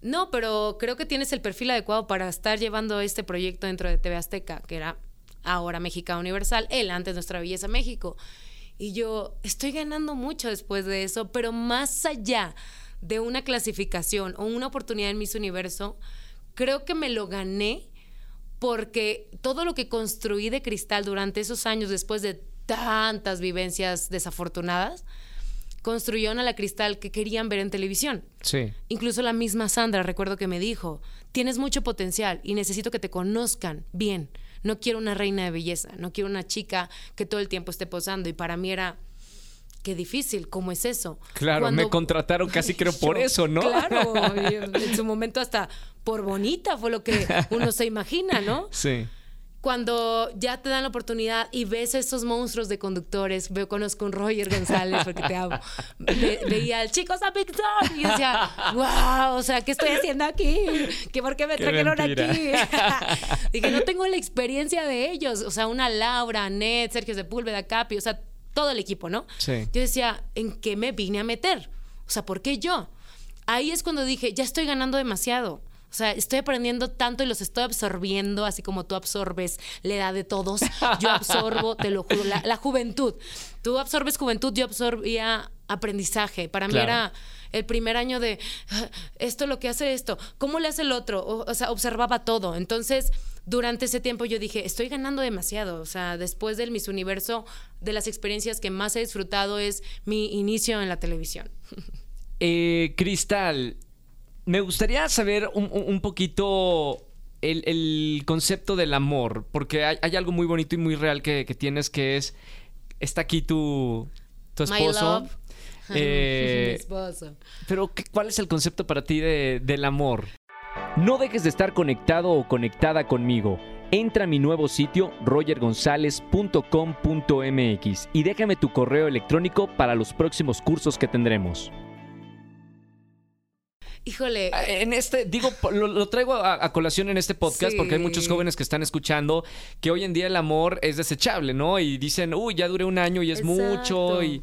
Speaker 2: no, pero creo que tienes el perfil adecuado para estar llevando este proyecto dentro de TV Azteca, que era ahora México Universal, él antes Nuestra Belleza México. Y yo estoy ganando mucho después de eso, pero más allá de una clasificación o una oportunidad en Miss Universo, creo que me lo gané porque todo lo que construí de cristal durante esos años después de tantas vivencias desafortunadas, construyeron a la cristal que querían ver en televisión.
Speaker 1: Sí.
Speaker 2: Incluso la misma Sandra, recuerdo que me dijo, tienes mucho potencial y necesito que te conozcan bien. No quiero una reina de belleza, no quiero una chica que todo el tiempo esté posando. Y para mí era, qué difícil, ¿cómo es eso?
Speaker 1: Claro,
Speaker 2: Cuando-
Speaker 1: me contrataron casi creo (laughs) por
Speaker 2: Yo,
Speaker 1: eso, ¿no?
Speaker 2: Claro, (laughs) en su momento hasta por bonita fue lo que uno se imagina, ¿no?
Speaker 1: Sí.
Speaker 2: Cuando ya te dan la oportunidad y ves a estos monstruos de conductores, veo, conozco a un Roger González porque te amo. Ve- veía al chico San Víctor y yo decía, wow, o sea, ¿qué estoy haciendo aquí? ¿Qué, ¿Por qué me
Speaker 1: Qué
Speaker 2: trajeron
Speaker 1: mentira.
Speaker 2: aquí? (laughs) Dije, no tengo la experiencia de ellos. O sea, una Laura, Ned, Sergio Sepúlveda, Capi, o sea, todo el equipo, ¿no?
Speaker 1: Sí.
Speaker 2: Yo decía, ¿en qué me vine a meter? O sea, ¿por qué yo? Ahí es cuando dije, ya estoy ganando demasiado. O sea, estoy aprendiendo tanto y los estoy absorbiendo, así como tú absorbes la edad de todos. Yo absorbo, te lo juro, la, la juventud. Tú absorbes juventud, yo absorbía aprendizaje. Para mí era el primer año de "Ah, esto lo que hace esto, ¿cómo le hace el otro? O, o sea, observaba todo. Entonces, durante ese tiempo yo dije, estoy ganando demasiado. O sea, después del Miss Universo, de las experiencias que más he disfrutado es mi inicio en la televisión.
Speaker 1: Eh, Cristal, me gustaría saber un, un- poquito el, el concepto del amor, porque hay, hay algo muy bonito y muy real que, que tienes que es, está aquí tu, tu
Speaker 2: My
Speaker 1: esposo.
Speaker 2: love.
Speaker 1: Eh, (laughs)
Speaker 2: Mi esposo.
Speaker 1: pero, ¿qué- ¿cuál es el concepto para ti de- del amor? No dejes de estar conectado o conectada conmigo. Entra a mi nuevo sitio rogergonzalez.com.mx y déjame tu correo electrónico para los próximos cursos que tendremos.
Speaker 2: Híjole,
Speaker 1: En este, digo, lo, lo traigo a, a colación en este podcast
Speaker 2: Sí.
Speaker 1: porque hay muchos jóvenes que están escuchando que hoy en día el amor es desechable, ¿no? Y dicen, uy, ya duré un año y es mucho. Y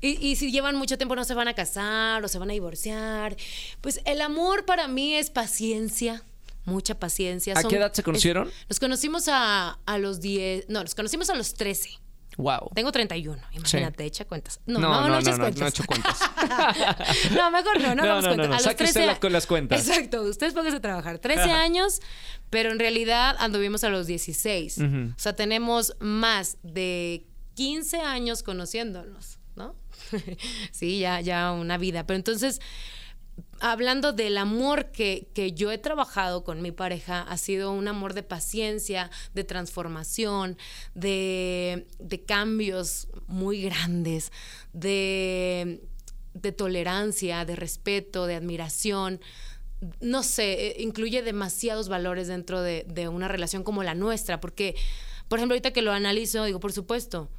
Speaker 2: Y, y si llevan mucho tiempo no se van a casar o se van a divorciar. Pues el amor para mí es paciencia, mucha paciencia.
Speaker 1: ¿A
Speaker 2: Son-
Speaker 1: qué edad se
Speaker 2: es-
Speaker 1: conocieron?
Speaker 2: nos conocimos a, a los 10, no, nos conocimos a los 13.
Speaker 1: Wow.
Speaker 2: Tengo 31, imagínate, echa cuentas. No,
Speaker 1: No,
Speaker 2: no, no,
Speaker 1: no,
Speaker 2: eches
Speaker 1: no, no,
Speaker 2: cuentas.
Speaker 1: no cuentas. (laughs)
Speaker 2: no, mejor no, no,
Speaker 1: No,
Speaker 2: hagamos
Speaker 1: no, no,
Speaker 2: cuentas.
Speaker 1: no,
Speaker 2: A los
Speaker 1: saque usted
Speaker 2: 13
Speaker 1: la- con las cuentas.
Speaker 2: Exacto, ustedes pónganse a trabajar. 13 años, pero en realidad anduvimos a los 16.
Speaker 1: Ujú.
Speaker 2: O sea, tenemos más de 15 años conociéndonos, ¿no? (laughs) sí, ya, ya una vida. Pero entonces, hablando del amor que, que yo he trabajado con mi pareja, ha sido un amor de paciencia, de transformación, de, de cambios muy grandes, de, de tolerancia, de respeto, de admiración. No sé, eh, incluye demasiados valores dentro de, de una relación como la nuestra, porque, por ejemplo, ahorita que lo analizo, digo, por supuesto,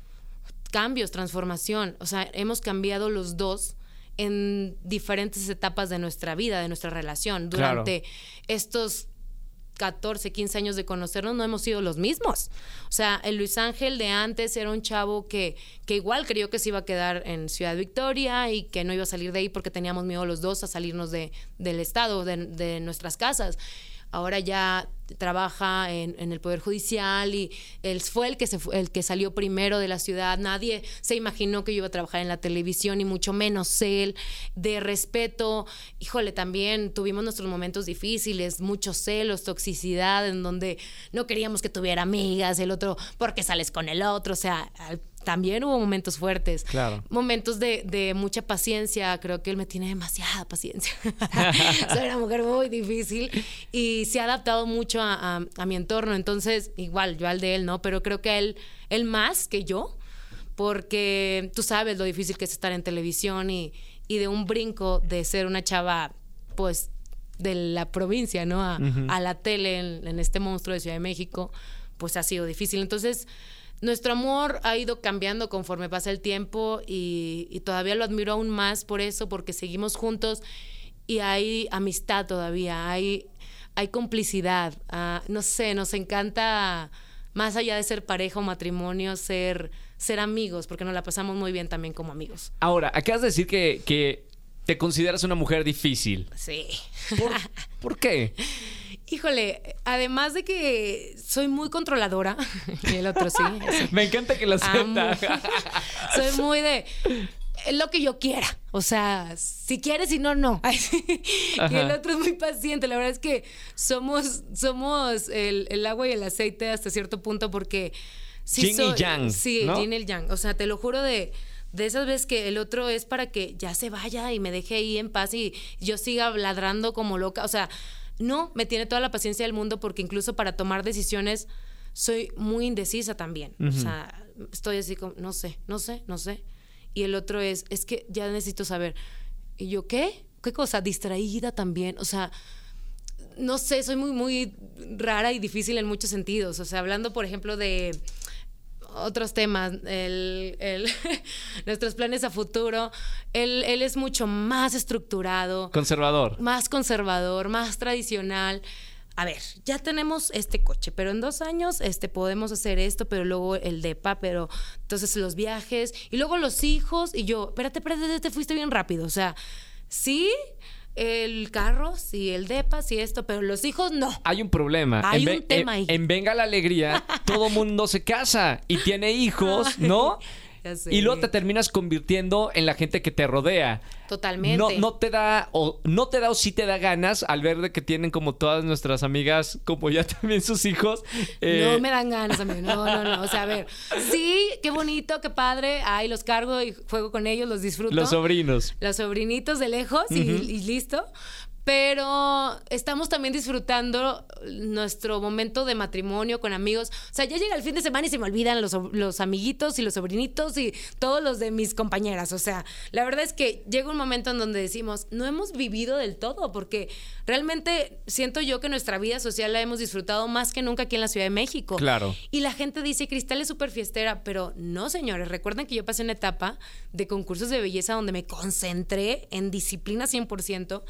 Speaker 2: cambios, transformación. O sea, hemos cambiado los dos en diferentes etapas de nuestra vida, de nuestra relación.
Speaker 1: Claro.
Speaker 2: Durante estos 14, 15 años de conocernos no hemos sido los mismos. O sea, el Luis Ángel de antes era un chavo que, que igual creyó que se iba a quedar en Ciudad Victoria y que no iba a salir de ahí porque teníamos miedo los dos a salirnos de, del estado, de, de nuestras casas. Ahora ya trabaja en, en, el Poder Judicial y él fue el que, se, el que salió primero de la ciudad. Nadie se imaginó que yo iba a trabajar en la televisión y mucho menos él. De respeto, híjole, también tuvimos nuestros momentos difíciles, muchos celos, toxicidad, en donde no queríamos que tuviera amigas, el otro, porque sales con el otro? O sea, también hubo momentos fuertes.
Speaker 1: Claro.
Speaker 2: Momentos de, de, mucha paciencia. Creo que él me tiene demasiada paciencia. (laughs) Soy una mujer muy difícil y se ha adaptado mucho a, a, mi entorno. Entonces, igual, yo al de él, ¿no? Pero creo que él, él más que yo, porque tú sabes lo difícil que es estar en televisión y, y de un brinco de ser una chava, pues, de la provincia, ¿no? A, a la tele en, en este monstruo de Ciudad de México, pues ha sido difícil. Entonces, nuestro amor ha ido cambiando conforme pasa el tiempo y, todavía lo admiro aún más por eso, porque seguimos juntos y hay amistad todavía, hay, hay complicidad. Ah, no sé, nos encanta, más allá de ser pareja o matrimonio, ser, ser amigos, porque nos la pasamos muy bien también como amigos.
Speaker 1: Ahora, acabas de decir que, que te consideras una mujer difícil.
Speaker 2: Sí.
Speaker 1: ¿Por, (laughs) ¿por qué?
Speaker 2: Híjole, además de que soy muy controladora, (laughs) y el otro sí. (laughs)
Speaker 1: Me encanta que lo acepta.
Speaker 2: soy muy de lo que yo quiera. O sea, si quieres y no, no. (laughs) y el otro es muy paciente. La verdad es que somos, somos el, agua y el aceite hasta cierto punto porque...
Speaker 1: Sí y yang.
Speaker 2: Sí, ¿no? y yang. O sea, te lo juro de de esas veces que el otro es para que ya se vaya y me deje ahí en paz y yo siga ladrando como loca. O sea, no, me tiene toda la paciencia del mundo porque incluso para tomar decisiones soy muy indecisa también. O sea, estoy así como, no sé, no sé, no sé. Y el otro es, es que ya necesito saber. ¿Y yo qué? ¿Qué cosa? Distraída también. O sea, no sé, soy muy, muy rara y difícil en muchos sentidos. O sea, hablando, por ejemplo, de otros temas, el, el (laughs) nuestros planes a futuro, él, él, es mucho más estructurado.
Speaker 1: Conservador.
Speaker 2: Más conservador, más tradicional. A ver, ya tenemos este coche, pero en dos años este, podemos hacer esto, pero luego el DEPA, pero entonces los viajes, y luego los hijos, y yo, espérate, espérate, te fuiste bien rápido. O sea, sí, el carro, sí, el depa, sí esto, pero los hijos no.
Speaker 1: Hay un problema.
Speaker 2: Hay un tema ahí.
Speaker 1: En Venga la Alegría, todo mundo se casa y tiene hijos, (laughs) ¿no? Y luego te terminas convirtiendo en la gente que te rodea.
Speaker 2: Totalmente.
Speaker 1: No, no te da, o no te da o sí te da ganas al ver de que tienen como todas nuestras amigas, como ya (laughs) también sus hijos.
Speaker 2: Eh, no me dan ganas, amigo. No, no, no. O sea, a ver, sí, qué bonito, qué padre. Ay, los cargo y juego con ellos, los disfruto.
Speaker 1: Los sobrinos.
Speaker 2: Los sobrinitos de lejos y listo pero estamos también disfrutando nuestro momento de matrimonio con amigos. O sea, ya llega el fin de semana y se me olvidan los, los, amiguitos y los sobrinitos y todos los de mis compañeras. O sea, la verdad es que llega un momento en donde decimos, no hemos vivido del todo, porque realmente siento yo que nuestra vida social la hemos disfrutado más que nunca aquí en la Ciudad de México.
Speaker 1: Claro.
Speaker 2: Y la gente dice, Cristal es súper fiestera, pero no, señores. Recuerden que yo pasé una etapa de concursos de belleza donde me concentré en disciplina 100%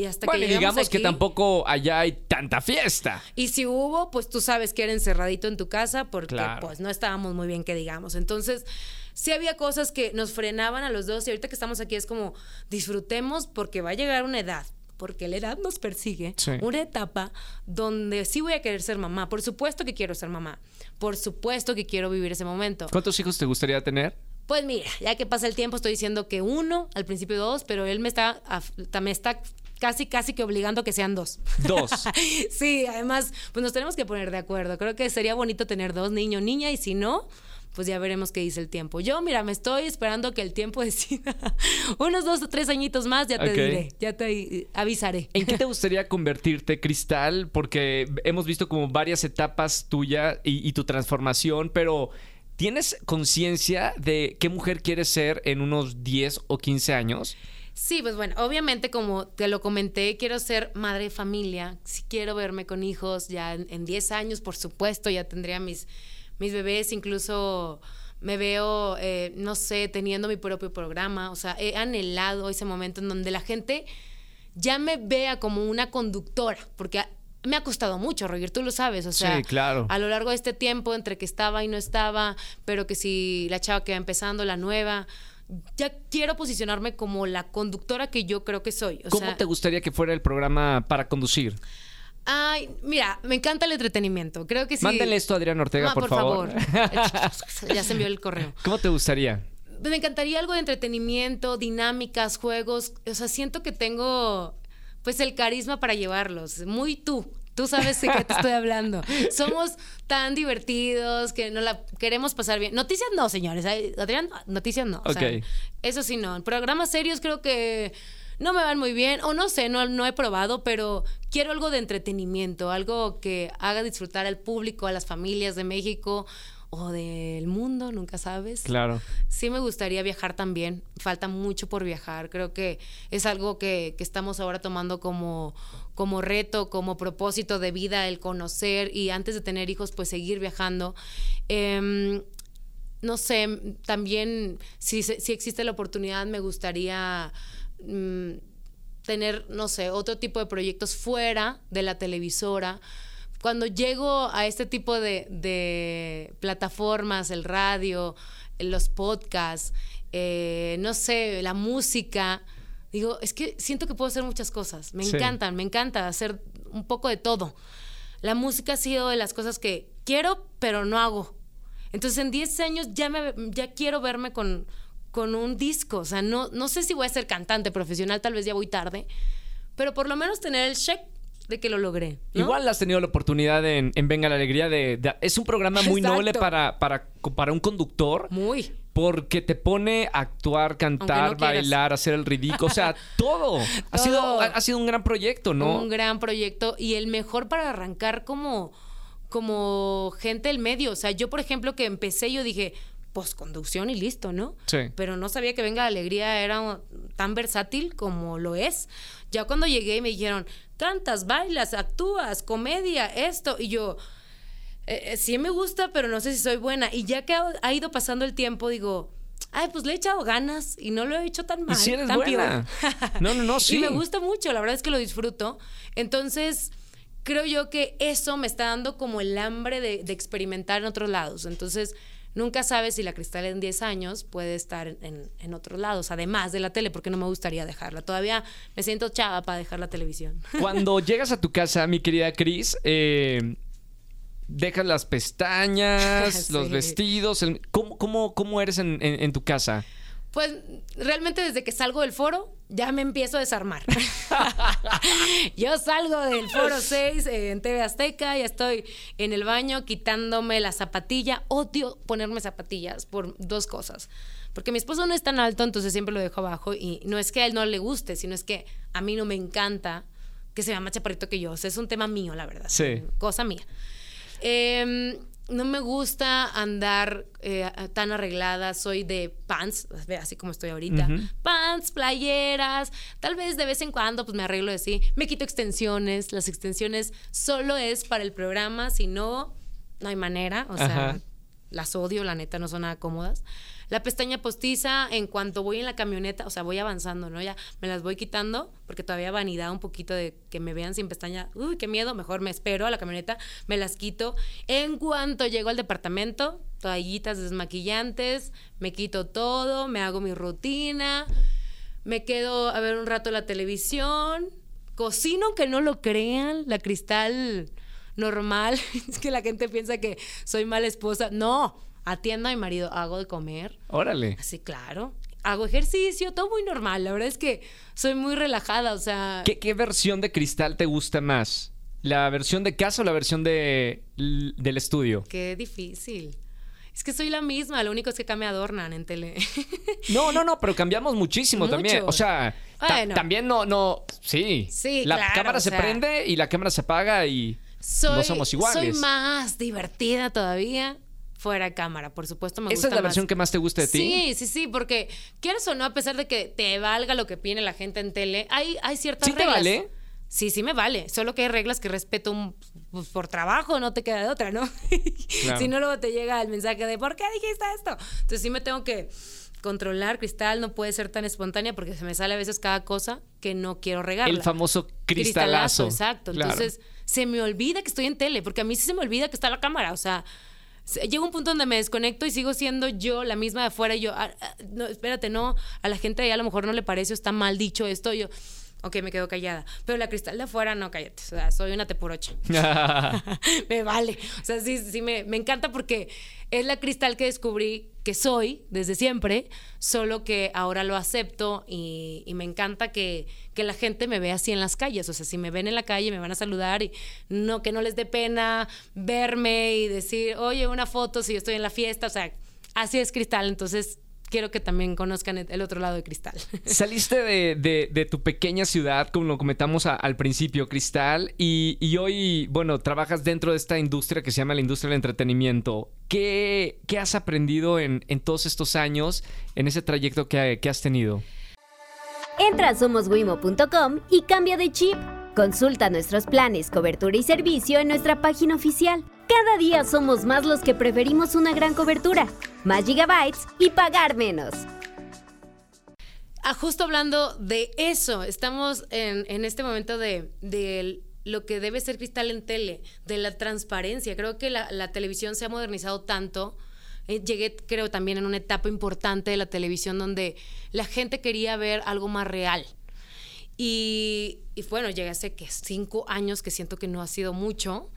Speaker 2: y hasta
Speaker 1: bueno,
Speaker 2: que
Speaker 1: digamos
Speaker 2: aquí,
Speaker 1: que tampoco allá hay tanta fiesta.
Speaker 2: Y si hubo, pues tú sabes que era encerradito en tu casa porque pues no estábamos muy bien que digamos. Entonces, sí había cosas que nos frenaban a los dos y ahorita que estamos aquí es como disfrutemos porque va a llegar una edad porque la edad nos persigue, una etapa donde sí voy a querer ser mamá. Por supuesto que quiero ser mamá. Por supuesto que quiero vivir ese momento.
Speaker 1: ¿Cuántos hijos te gustaría tener?
Speaker 2: Pues mira, ya que pasa el tiempo estoy diciendo que uno, al principio dos, pero él me está, me está casi, casi que obligando que sean dos.
Speaker 1: Dos. (laughs)
Speaker 2: sí, además, pues nos tenemos que poner de acuerdo. Creo que sería bonito tener dos, niño, niña, y si no, pues ya veremos qué dice el tiempo. Yo, mira, me estoy esperando que el tiempo (laughs) decida. Unos dos o tres añitos más, ya te diré, ya te avisaré.
Speaker 1: ¿En qué te (laughs) gustaría convertirte, Cristal? Porque hemos visto como varias etapas tuya y, y tu transformación, pero ¿tienes conciencia de qué mujer quieres ser en unos 10 o 15 años?
Speaker 2: Sí, pues bueno, obviamente como te lo comenté, quiero ser madre de familia, si quiero verme con hijos, ya en 10 años, por supuesto, ya tendría mis, mis bebés, incluso me veo, eh, no sé, teniendo mi propio programa, o sea, he anhelado ese momento en donde la gente ya me vea como una conductora, porque me ha costado mucho, Roger, tú lo sabes, o sea,
Speaker 1: claro.
Speaker 2: a lo largo de este tiempo entre que estaba y no estaba, pero que si la chava que va empezando, la nueva, ya quiero posicionarme como la conductora que yo creo que soy.
Speaker 1: ¿Cómo te gustaría que fuera el programa para conducir?
Speaker 2: Ay, mira, me encanta el entretenimiento. Creo que sí.
Speaker 1: Mándale esto a Adrián Ortega,
Speaker 2: Ah,
Speaker 1: por, favor. (laughs)
Speaker 2: ya se envió el correo.
Speaker 1: ¿Cómo te gustaría?
Speaker 2: Me encantaría algo de entretenimiento, dinámicas, juegos. O sea, siento que tengo pues el carisma para llevarlos. Muy tú. Tú sabes de qué te estoy hablando. Somos tan divertidos que no la queremos pasar bien. Noticias no, señores. Adrián, noticias no. O sea, eso sí no. Programas serios creo que no me van muy bien. O no sé, no, no he probado, pero quiero algo de entretenimiento, algo que haga disfrutar al público, a las familias de México o del mundo, nunca sabes.
Speaker 1: Claro.
Speaker 2: Sí me gustaría viajar también. Falta mucho por viajar. Creo que es algo que, que estamos ahora tomando como, como reto, como propósito de vida, el conocer y antes de tener hijos, pues seguir viajando. Em, no sé, también si, si existe la oportunidad, me gustaría mm, tener, no sé, otro tipo de proyectos fuera de la televisora. Cuando llego a este tipo de, de plataformas, el radio, los podcasts, eh, no sé, la música, digo, es que siento que puedo hacer muchas cosas. Me
Speaker 1: Sí.
Speaker 2: encantan, me encanta hacer un poco de todo. La música ha sido de las cosas que quiero, pero no hago. Entonces en 10 años ya, me, ya quiero verme con, con un disco. O sea, no, no sé si voy a ser cantante profesional, tal vez ya voy tarde, pero por lo menos tener el check de que lo logré. ¿no?
Speaker 1: Igual has tenido la oportunidad en, en Venga la Alegría de, de- Es un programa muy
Speaker 2: Exacto.
Speaker 1: noble para, para, para un conductor.
Speaker 2: Muy.
Speaker 1: Porque te pone a actuar, cantar,
Speaker 2: no
Speaker 1: bailar, hacer el ridículo. O sea, (laughs) todo. Ha, sido, ha, ha sido un gran proyecto, ¿no?
Speaker 2: Un gran proyecto y el mejor para arrancar como, como gente del medio. O sea, yo, por ejemplo, que empecé, yo dije, postconducción y listo, ¿no?
Speaker 1: Sí.
Speaker 2: Pero no sabía que Venga la Alegría era tan versátil como lo es. Ya cuando llegué y me dijeron, cantas, bailas, actúas, comedia, esto. Y yo, eh, eh, sí me gusta, pero no sé si soy buena. Y ya que ha, ha ido pasando el tiempo, digo, ay, pues le he echado ganas y no lo he hecho tan
Speaker 1: Y
Speaker 2: mal.
Speaker 1: si eres
Speaker 2: tan
Speaker 1: buena. (laughs) No, no, no, sí.
Speaker 2: Y me gusta mucho, la verdad es que lo disfruto. Entonces, creo yo que eso me está dando como el hambre de, de experimentar en otros lados. Entonces, nunca sabes si la cristal en 10 años puede estar en, en otros lados, además de la tele, porque no me gustaría dejarla. Todavía me siento chava para dejar la televisión. (laughs)
Speaker 1: Cuando llegas a tu casa, mi querida Cris, eh, dejas las pestañas, (laughs)
Speaker 2: Sí.
Speaker 1: los vestidos. el- ¿cómo, cómo, cómo eres en, en- en tu casa?
Speaker 2: Pues realmente desde que salgo del foro ya me empiezo a desarmar. (laughs) Yo salgo del foro 6 eh, en TV Azteca, ya estoy en el baño quitándome la zapatilla. Odio ponerme zapatillas por dos cosas. Porque mi esposo no es tan alto, entonces siempre lo dejo abajo y no es que a él no le guste, sino es que a mí no me encanta que sea más chaparrito que yo. O sea, es un tema mío, la verdad.
Speaker 1: Sí.
Speaker 2: Cosa mía. Em, no me gusta andar eh, tan arreglada, soy de pants, así como estoy ahorita. Pants, playeras, tal vez de vez en cuando pues me arreglo así. Me quito extensiones, las extensiones solo es para el programa, si no, no hay manera, o sea,
Speaker 1: Ajá.
Speaker 2: las odio, la neta, no son nada cómodas. La pestaña postiza, en cuanto voy en la camioneta, o sea, voy avanzando, ¿no? Ya me las voy quitando, porque todavía vanidad un poquito de que me vean sin pestaña. Uy, qué miedo, mejor me espero a la camioneta, me las quito. En cuanto llego al departamento, toallitas desmaquillantes, me quito todo, me hago mi rutina, me quedo a ver un rato la televisión, cocino, aunque no lo crean, la cristal normal. (laughs) es que la gente piensa que soy mala esposa. No, atiendo a mi marido, hago de comer.
Speaker 1: Órale.
Speaker 2: Así, claro. Hago ejercicio, todo muy normal. La verdad es que soy muy relajada, o sea...
Speaker 1: ¿Qué, qué versión de cristal te gusta más? ¿La versión de casa o la versión de, del estudio?
Speaker 2: Qué difícil. Es que soy la misma, lo único es que acá me adornan en tele. (laughs)
Speaker 1: No, no, no, pero cambiamos muchísimo
Speaker 2: Mucho.
Speaker 1: también. O sea,
Speaker 2: Bueno.
Speaker 1: también no, no, sí.
Speaker 2: Sí,
Speaker 1: La
Speaker 2: claro,
Speaker 1: cámara
Speaker 2: o
Speaker 1: se
Speaker 2: sea.
Speaker 1: prende y la cámara se apaga y
Speaker 2: soy,
Speaker 1: no somos iguales.
Speaker 2: Soy más divertida todavía fuera de cámara, por supuesto me
Speaker 1: ¿Esa
Speaker 2: gusta
Speaker 1: es la
Speaker 2: más.
Speaker 1: versión que más te gusta de ti?
Speaker 2: Sí, sí, sí, porque quieres o no, a pesar de que te valga lo que pide la gente en tele, hay, hay ciertas
Speaker 1: ¿Sí te
Speaker 2: reglas.
Speaker 1: vale?
Speaker 2: Sí, sí me vale. Solo que hay reglas que respeto un- pues, por trabajo, no te queda de otra, ¿no? (laughs)
Speaker 1: Claro.
Speaker 2: si no, luego te llega el mensaje de ¿por qué dijiste esto? Entonces sí me tengo que controlar, Cristal, no puede ser tan espontánea porque se me sale a veces cada cosa que no quiero regarla.
Speaker 1: El famoso cristalazo.
Speaker 2: exacto.
Speaker 1: Claro.
Speaker 2: Entonces, se me olvida que estoy en tele, porque a mí sí se me olvida que está la cámara. O sea, se- llega un punto donde me desconecto y sigo siendo yo, la misma de afuera. Y yo, ah, ah, no, espérate, no, a la gente ahí a lo mejor no le parece o está mal dicho esto. Yo, Ok, me quedo callada. Pero la cristal de afuera, no, cállate. O sea, soy una teporocha. (laughs) (laughs) me vale. O sea, sí, sí, me, me encanta porque es la cristal que descubrí que soy desde siempre, solo que ahora lo acepto y, y me encanta que, que, la gente me vea así en las calles. O sea, si me ven en la calle, me van a saludar y no, que no les dé pena verme y decir, oye, una foto si yo estoy en la fiesta. O sea, así es cristal. Entonces, quiero que también conozcan el otro lado de Cristal. (laughs)
Speaker 1: Saliste de, tu pequeña ciudad, como lo comentamos al principio, Cristal, y, hoy, bueno, trabajas dentro de esta industria que se llama la industria del entretenimiento. ¿Qué, qué has aprendido en, todos estos años, en ese trayecto que, que has tenido?
Speaker 3: Entra a somoswimo.com y cambia de chip. Consulta nuestros planes, cobertura y servicio en nuestra página oficial. Cada día somos más los que preferimos una gran cobertura, más gigabytes y pagar menos.
Speaker 2: Ah, justo hablando de eso, estamos en, este momento de, lo que debe ser cristal en tele, de la transparencia. Creo que la, televisión se ha modernizado tanto. Eh, llegué, creo, también en una etapa importante de la televisión donde la gente quería ver algo más real. Y, bueno, llegué hace que cinco años que siento que no ha sido mucho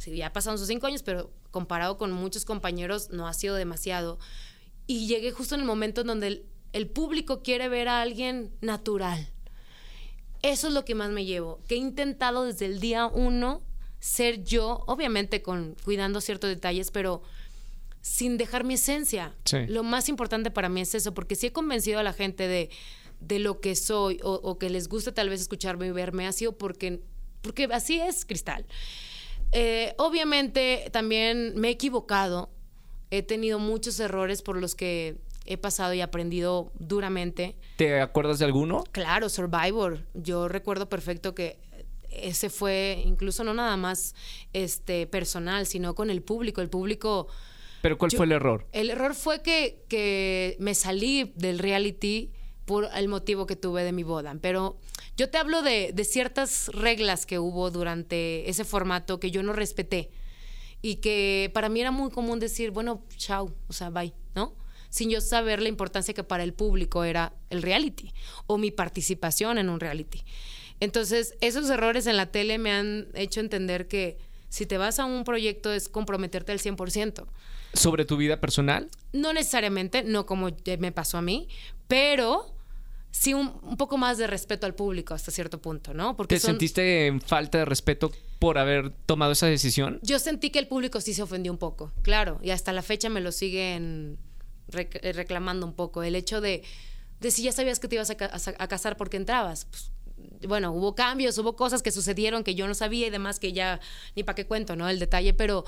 Speaker 2: Sí, ya pasaron sus cinco años, pero comparado con muchos compañeros no ha sido demasiado. Y llegué justo en el momento en donde el, público quiere ver a alguien natural. Eso es lo que más me llevo, que he intentado desde el día uno ser yo, obviamente con cuidando ciertos detalles, pero sin dejar mi esencia. Lo más importante para mí es eso, porque si he convencido a la gente de, de lo que soy o, o, que les gusta tal vez escucharme y verme, ha sido porque, porque así es Cristal. Eh, obviamente también me he equivocado, he tenido muchos errores por los que he pasado y aprendido duramente.
Speaker 1: ¿Te acuerdas de alguno?
Speaker 2: Claro, Survivor. Yo recuerdo perfecto que ese fue incluso no nada más este personal, sino con el público. El público.
Speaker 1: ¿Pero cuál fue el error?
Speaker 2: El error fue que, que me salí del reality por el motivo que tuve de mi boda. Pero yo te hablo de, ciertas reglas que hubo durante ese formato que yo no respeté y que para mí era muy común decir, bueno, chao, o sea, bye, ¿no? Sin yo saber la importancia que para el público era el reality o mi participación en un reality. Entonces, esos errores en la tele me han hecho entender que si te vas a un proyecto es comprometerte al 100%.
Speaker 1: ¿Sobre tu vida personal?
Speaker 2: No necesariamente, no como me pasó a mí, pero sí un, poco más de respeto al público hasta cierto punto, ¿no?
Speaker 1: Porque ¿Te sentiste en falta de respeto por haber tomado esa decisión?
Speaker 2: Yo sentí que el público sí se ofendió un poco, claro, y hasta la fecha me lo siguen eh, reclamando un poco. El hecho de, de si ya sabías que te ibas a, casar porque entrabas. Pues, bueno, hubo cambios, hubo cosas que sucedieron que yo no sabía y demás que ya ni para qué cuento, ¿no? El detalle, pero,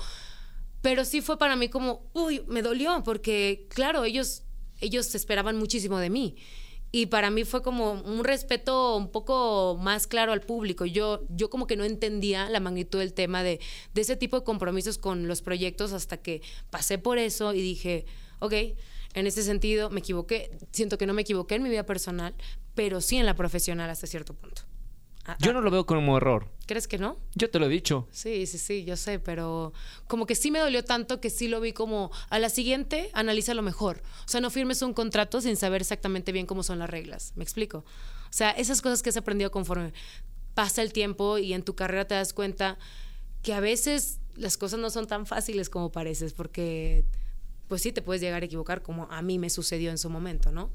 Speaker 2: pero sí fue para mí como, uy, me dolió, porque claro, ellos, ellos esperaban muchísimo de mí y para mí fue como un respeto un poco más claro al público. Yo, yo como que no entendía la magnitud del tema de, de ese tipo de compromisos con los proyectos hasta que pasé por eso y dije, ok, en ese sentido me equivoqué, siento que no me equivoqué en mi vida personal, pero sí en la profesional hasta cierto punto.
Speaker 1: Ah, yo ah. no lo veo como error.
Speaker 2: ¿Crees que no?
Speaker 1: Yo te lo he dicho.
Speaker 2: Sí, sí, sí, yo sé, pero como que sí me dolió tanto que sí lo vi como a la siguiente analiza lo mejor. O sea, no firmes un contrato sin saber exactamente bien cómo son las reglas. ¿Me explico? O sea, esas cosas que has aprendido conforme pasa el tiempo y en tu carrera te das cuenta que a veces las cosas no son tan fáciles como pareces, porque pues sí te puedes llegar a equivocar como a mí me sucedió en su momento, ¿no?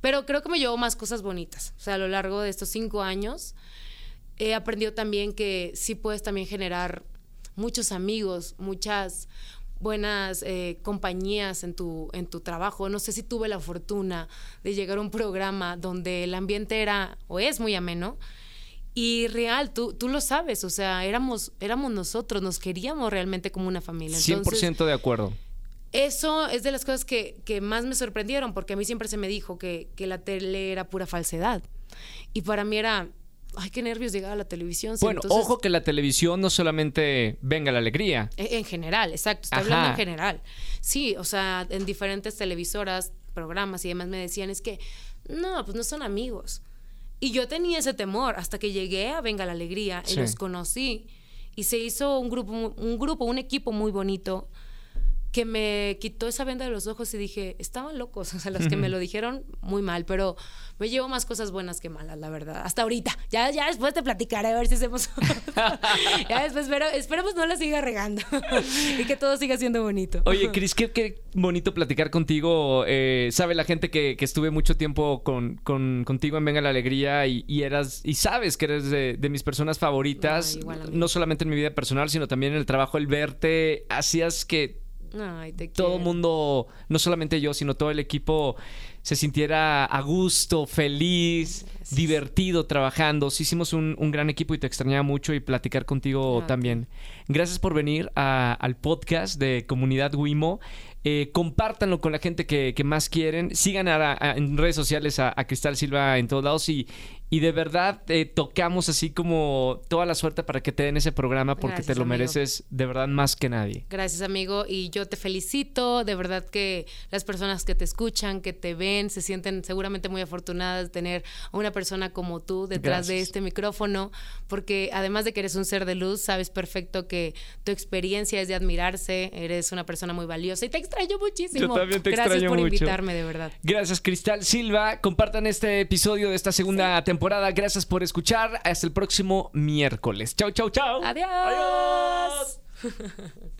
Speaker 2: Pero creo que me llevó más cosas bonitas. O sea, a lo largo de estos cinco años he aprendido también que sí puedes también generar muchos amigos, muchas buenas eh, compañías en tu, en tu trabajo. No sé si tuve la fortuna de llegar a un programa donde el ambiente era o es muy ameno. Y real, tú, tú lo sabes, o sea, éramos, éramos nosotros, nos queríamos realmente como una familia.
Speaker 1: 100% de acuerdo.
Speaker 2: Eso es de las cosas que, que, más me sorprendieron, porque a mí siempre se me dijo que, que la tele era pura falsedad. Y para mí era, ay, qué nervios llegar a la televisión.
Speaker 1: bueno, ojo que la televisión no solamente venga la alegría.
Speaker 2: E, en, general, exacto, estoy hablando en general. Sí, o sea, en diferentes televisoras, programas y demás me decían, es que, no, pues no son amigos. Y yo tenía ese temor hasta que llegué a Venga la Alegría y los conocí. Y se hizo un grupo, un grupo, un equipo muy bonito que me quitó esa venda de los ojos y dije, estaban locos, (laughs) o sea, los que me lo dijeron muy mal, pero me llevo más cosas buenas que malas, la verdad. Hasta ahorita. Ya, ya después te platicaré a ver si hacemos. (laughs) ya después, pero esperemos no la siga regando (laughs) y que todo siga siendo bonito.
Speaker 1: Oye, Cris, qué, bonito platicar contigo. Eh, sabe la gente que, estuve mucho tiempo con, contigo en Venga la Alegría y, eras y sabes que eres de, mis personas favoritas, no solamente en mi vida personal, sino también en el trabajo, el verte, hacías que todo el mundo, no solamente yo, sino todo el equipo se sintiera a gusto, feliz, divertido trabajando. Sí hicimos un, gran equipo y te extrañaba mucho y platicar contigo también. Gracias por venir al podcast de Comunidad Wimo. Eh, compártanlo con la gente que, más quieren. Sigan en redes sociales a, a, Cristal Silva en todos lados y, y de verdad te tocamos así como toda la suerte para que te den ese programa porque te lo mereces de verdad más que nadie.
Speaker 2: Gracias amigo y yo te felicito, de verdad que las personas que te escuchan, que te ven, se sienten seguramente muy afortunadas de tener a una persona como tú detrás de este micrófono porque además de que eres un ser de luz, sabes perfecto que tu experiencia es de admirarse, eres una persona muy valiosa y te extraño muchísimo.
Speaker 1: Yo también te
Speaker 2: Gracias
Speaker 1: por
Speaker 2: invitarme de verdad.
Speaker 1: Gracias Cristal Silva, compartan este episodio de esta segunda temporada Gracias por escuchar. Hasta el próximo miércoles. Chau, chau, chau.
Speaker 2: Adiós. Adiós. (laughs)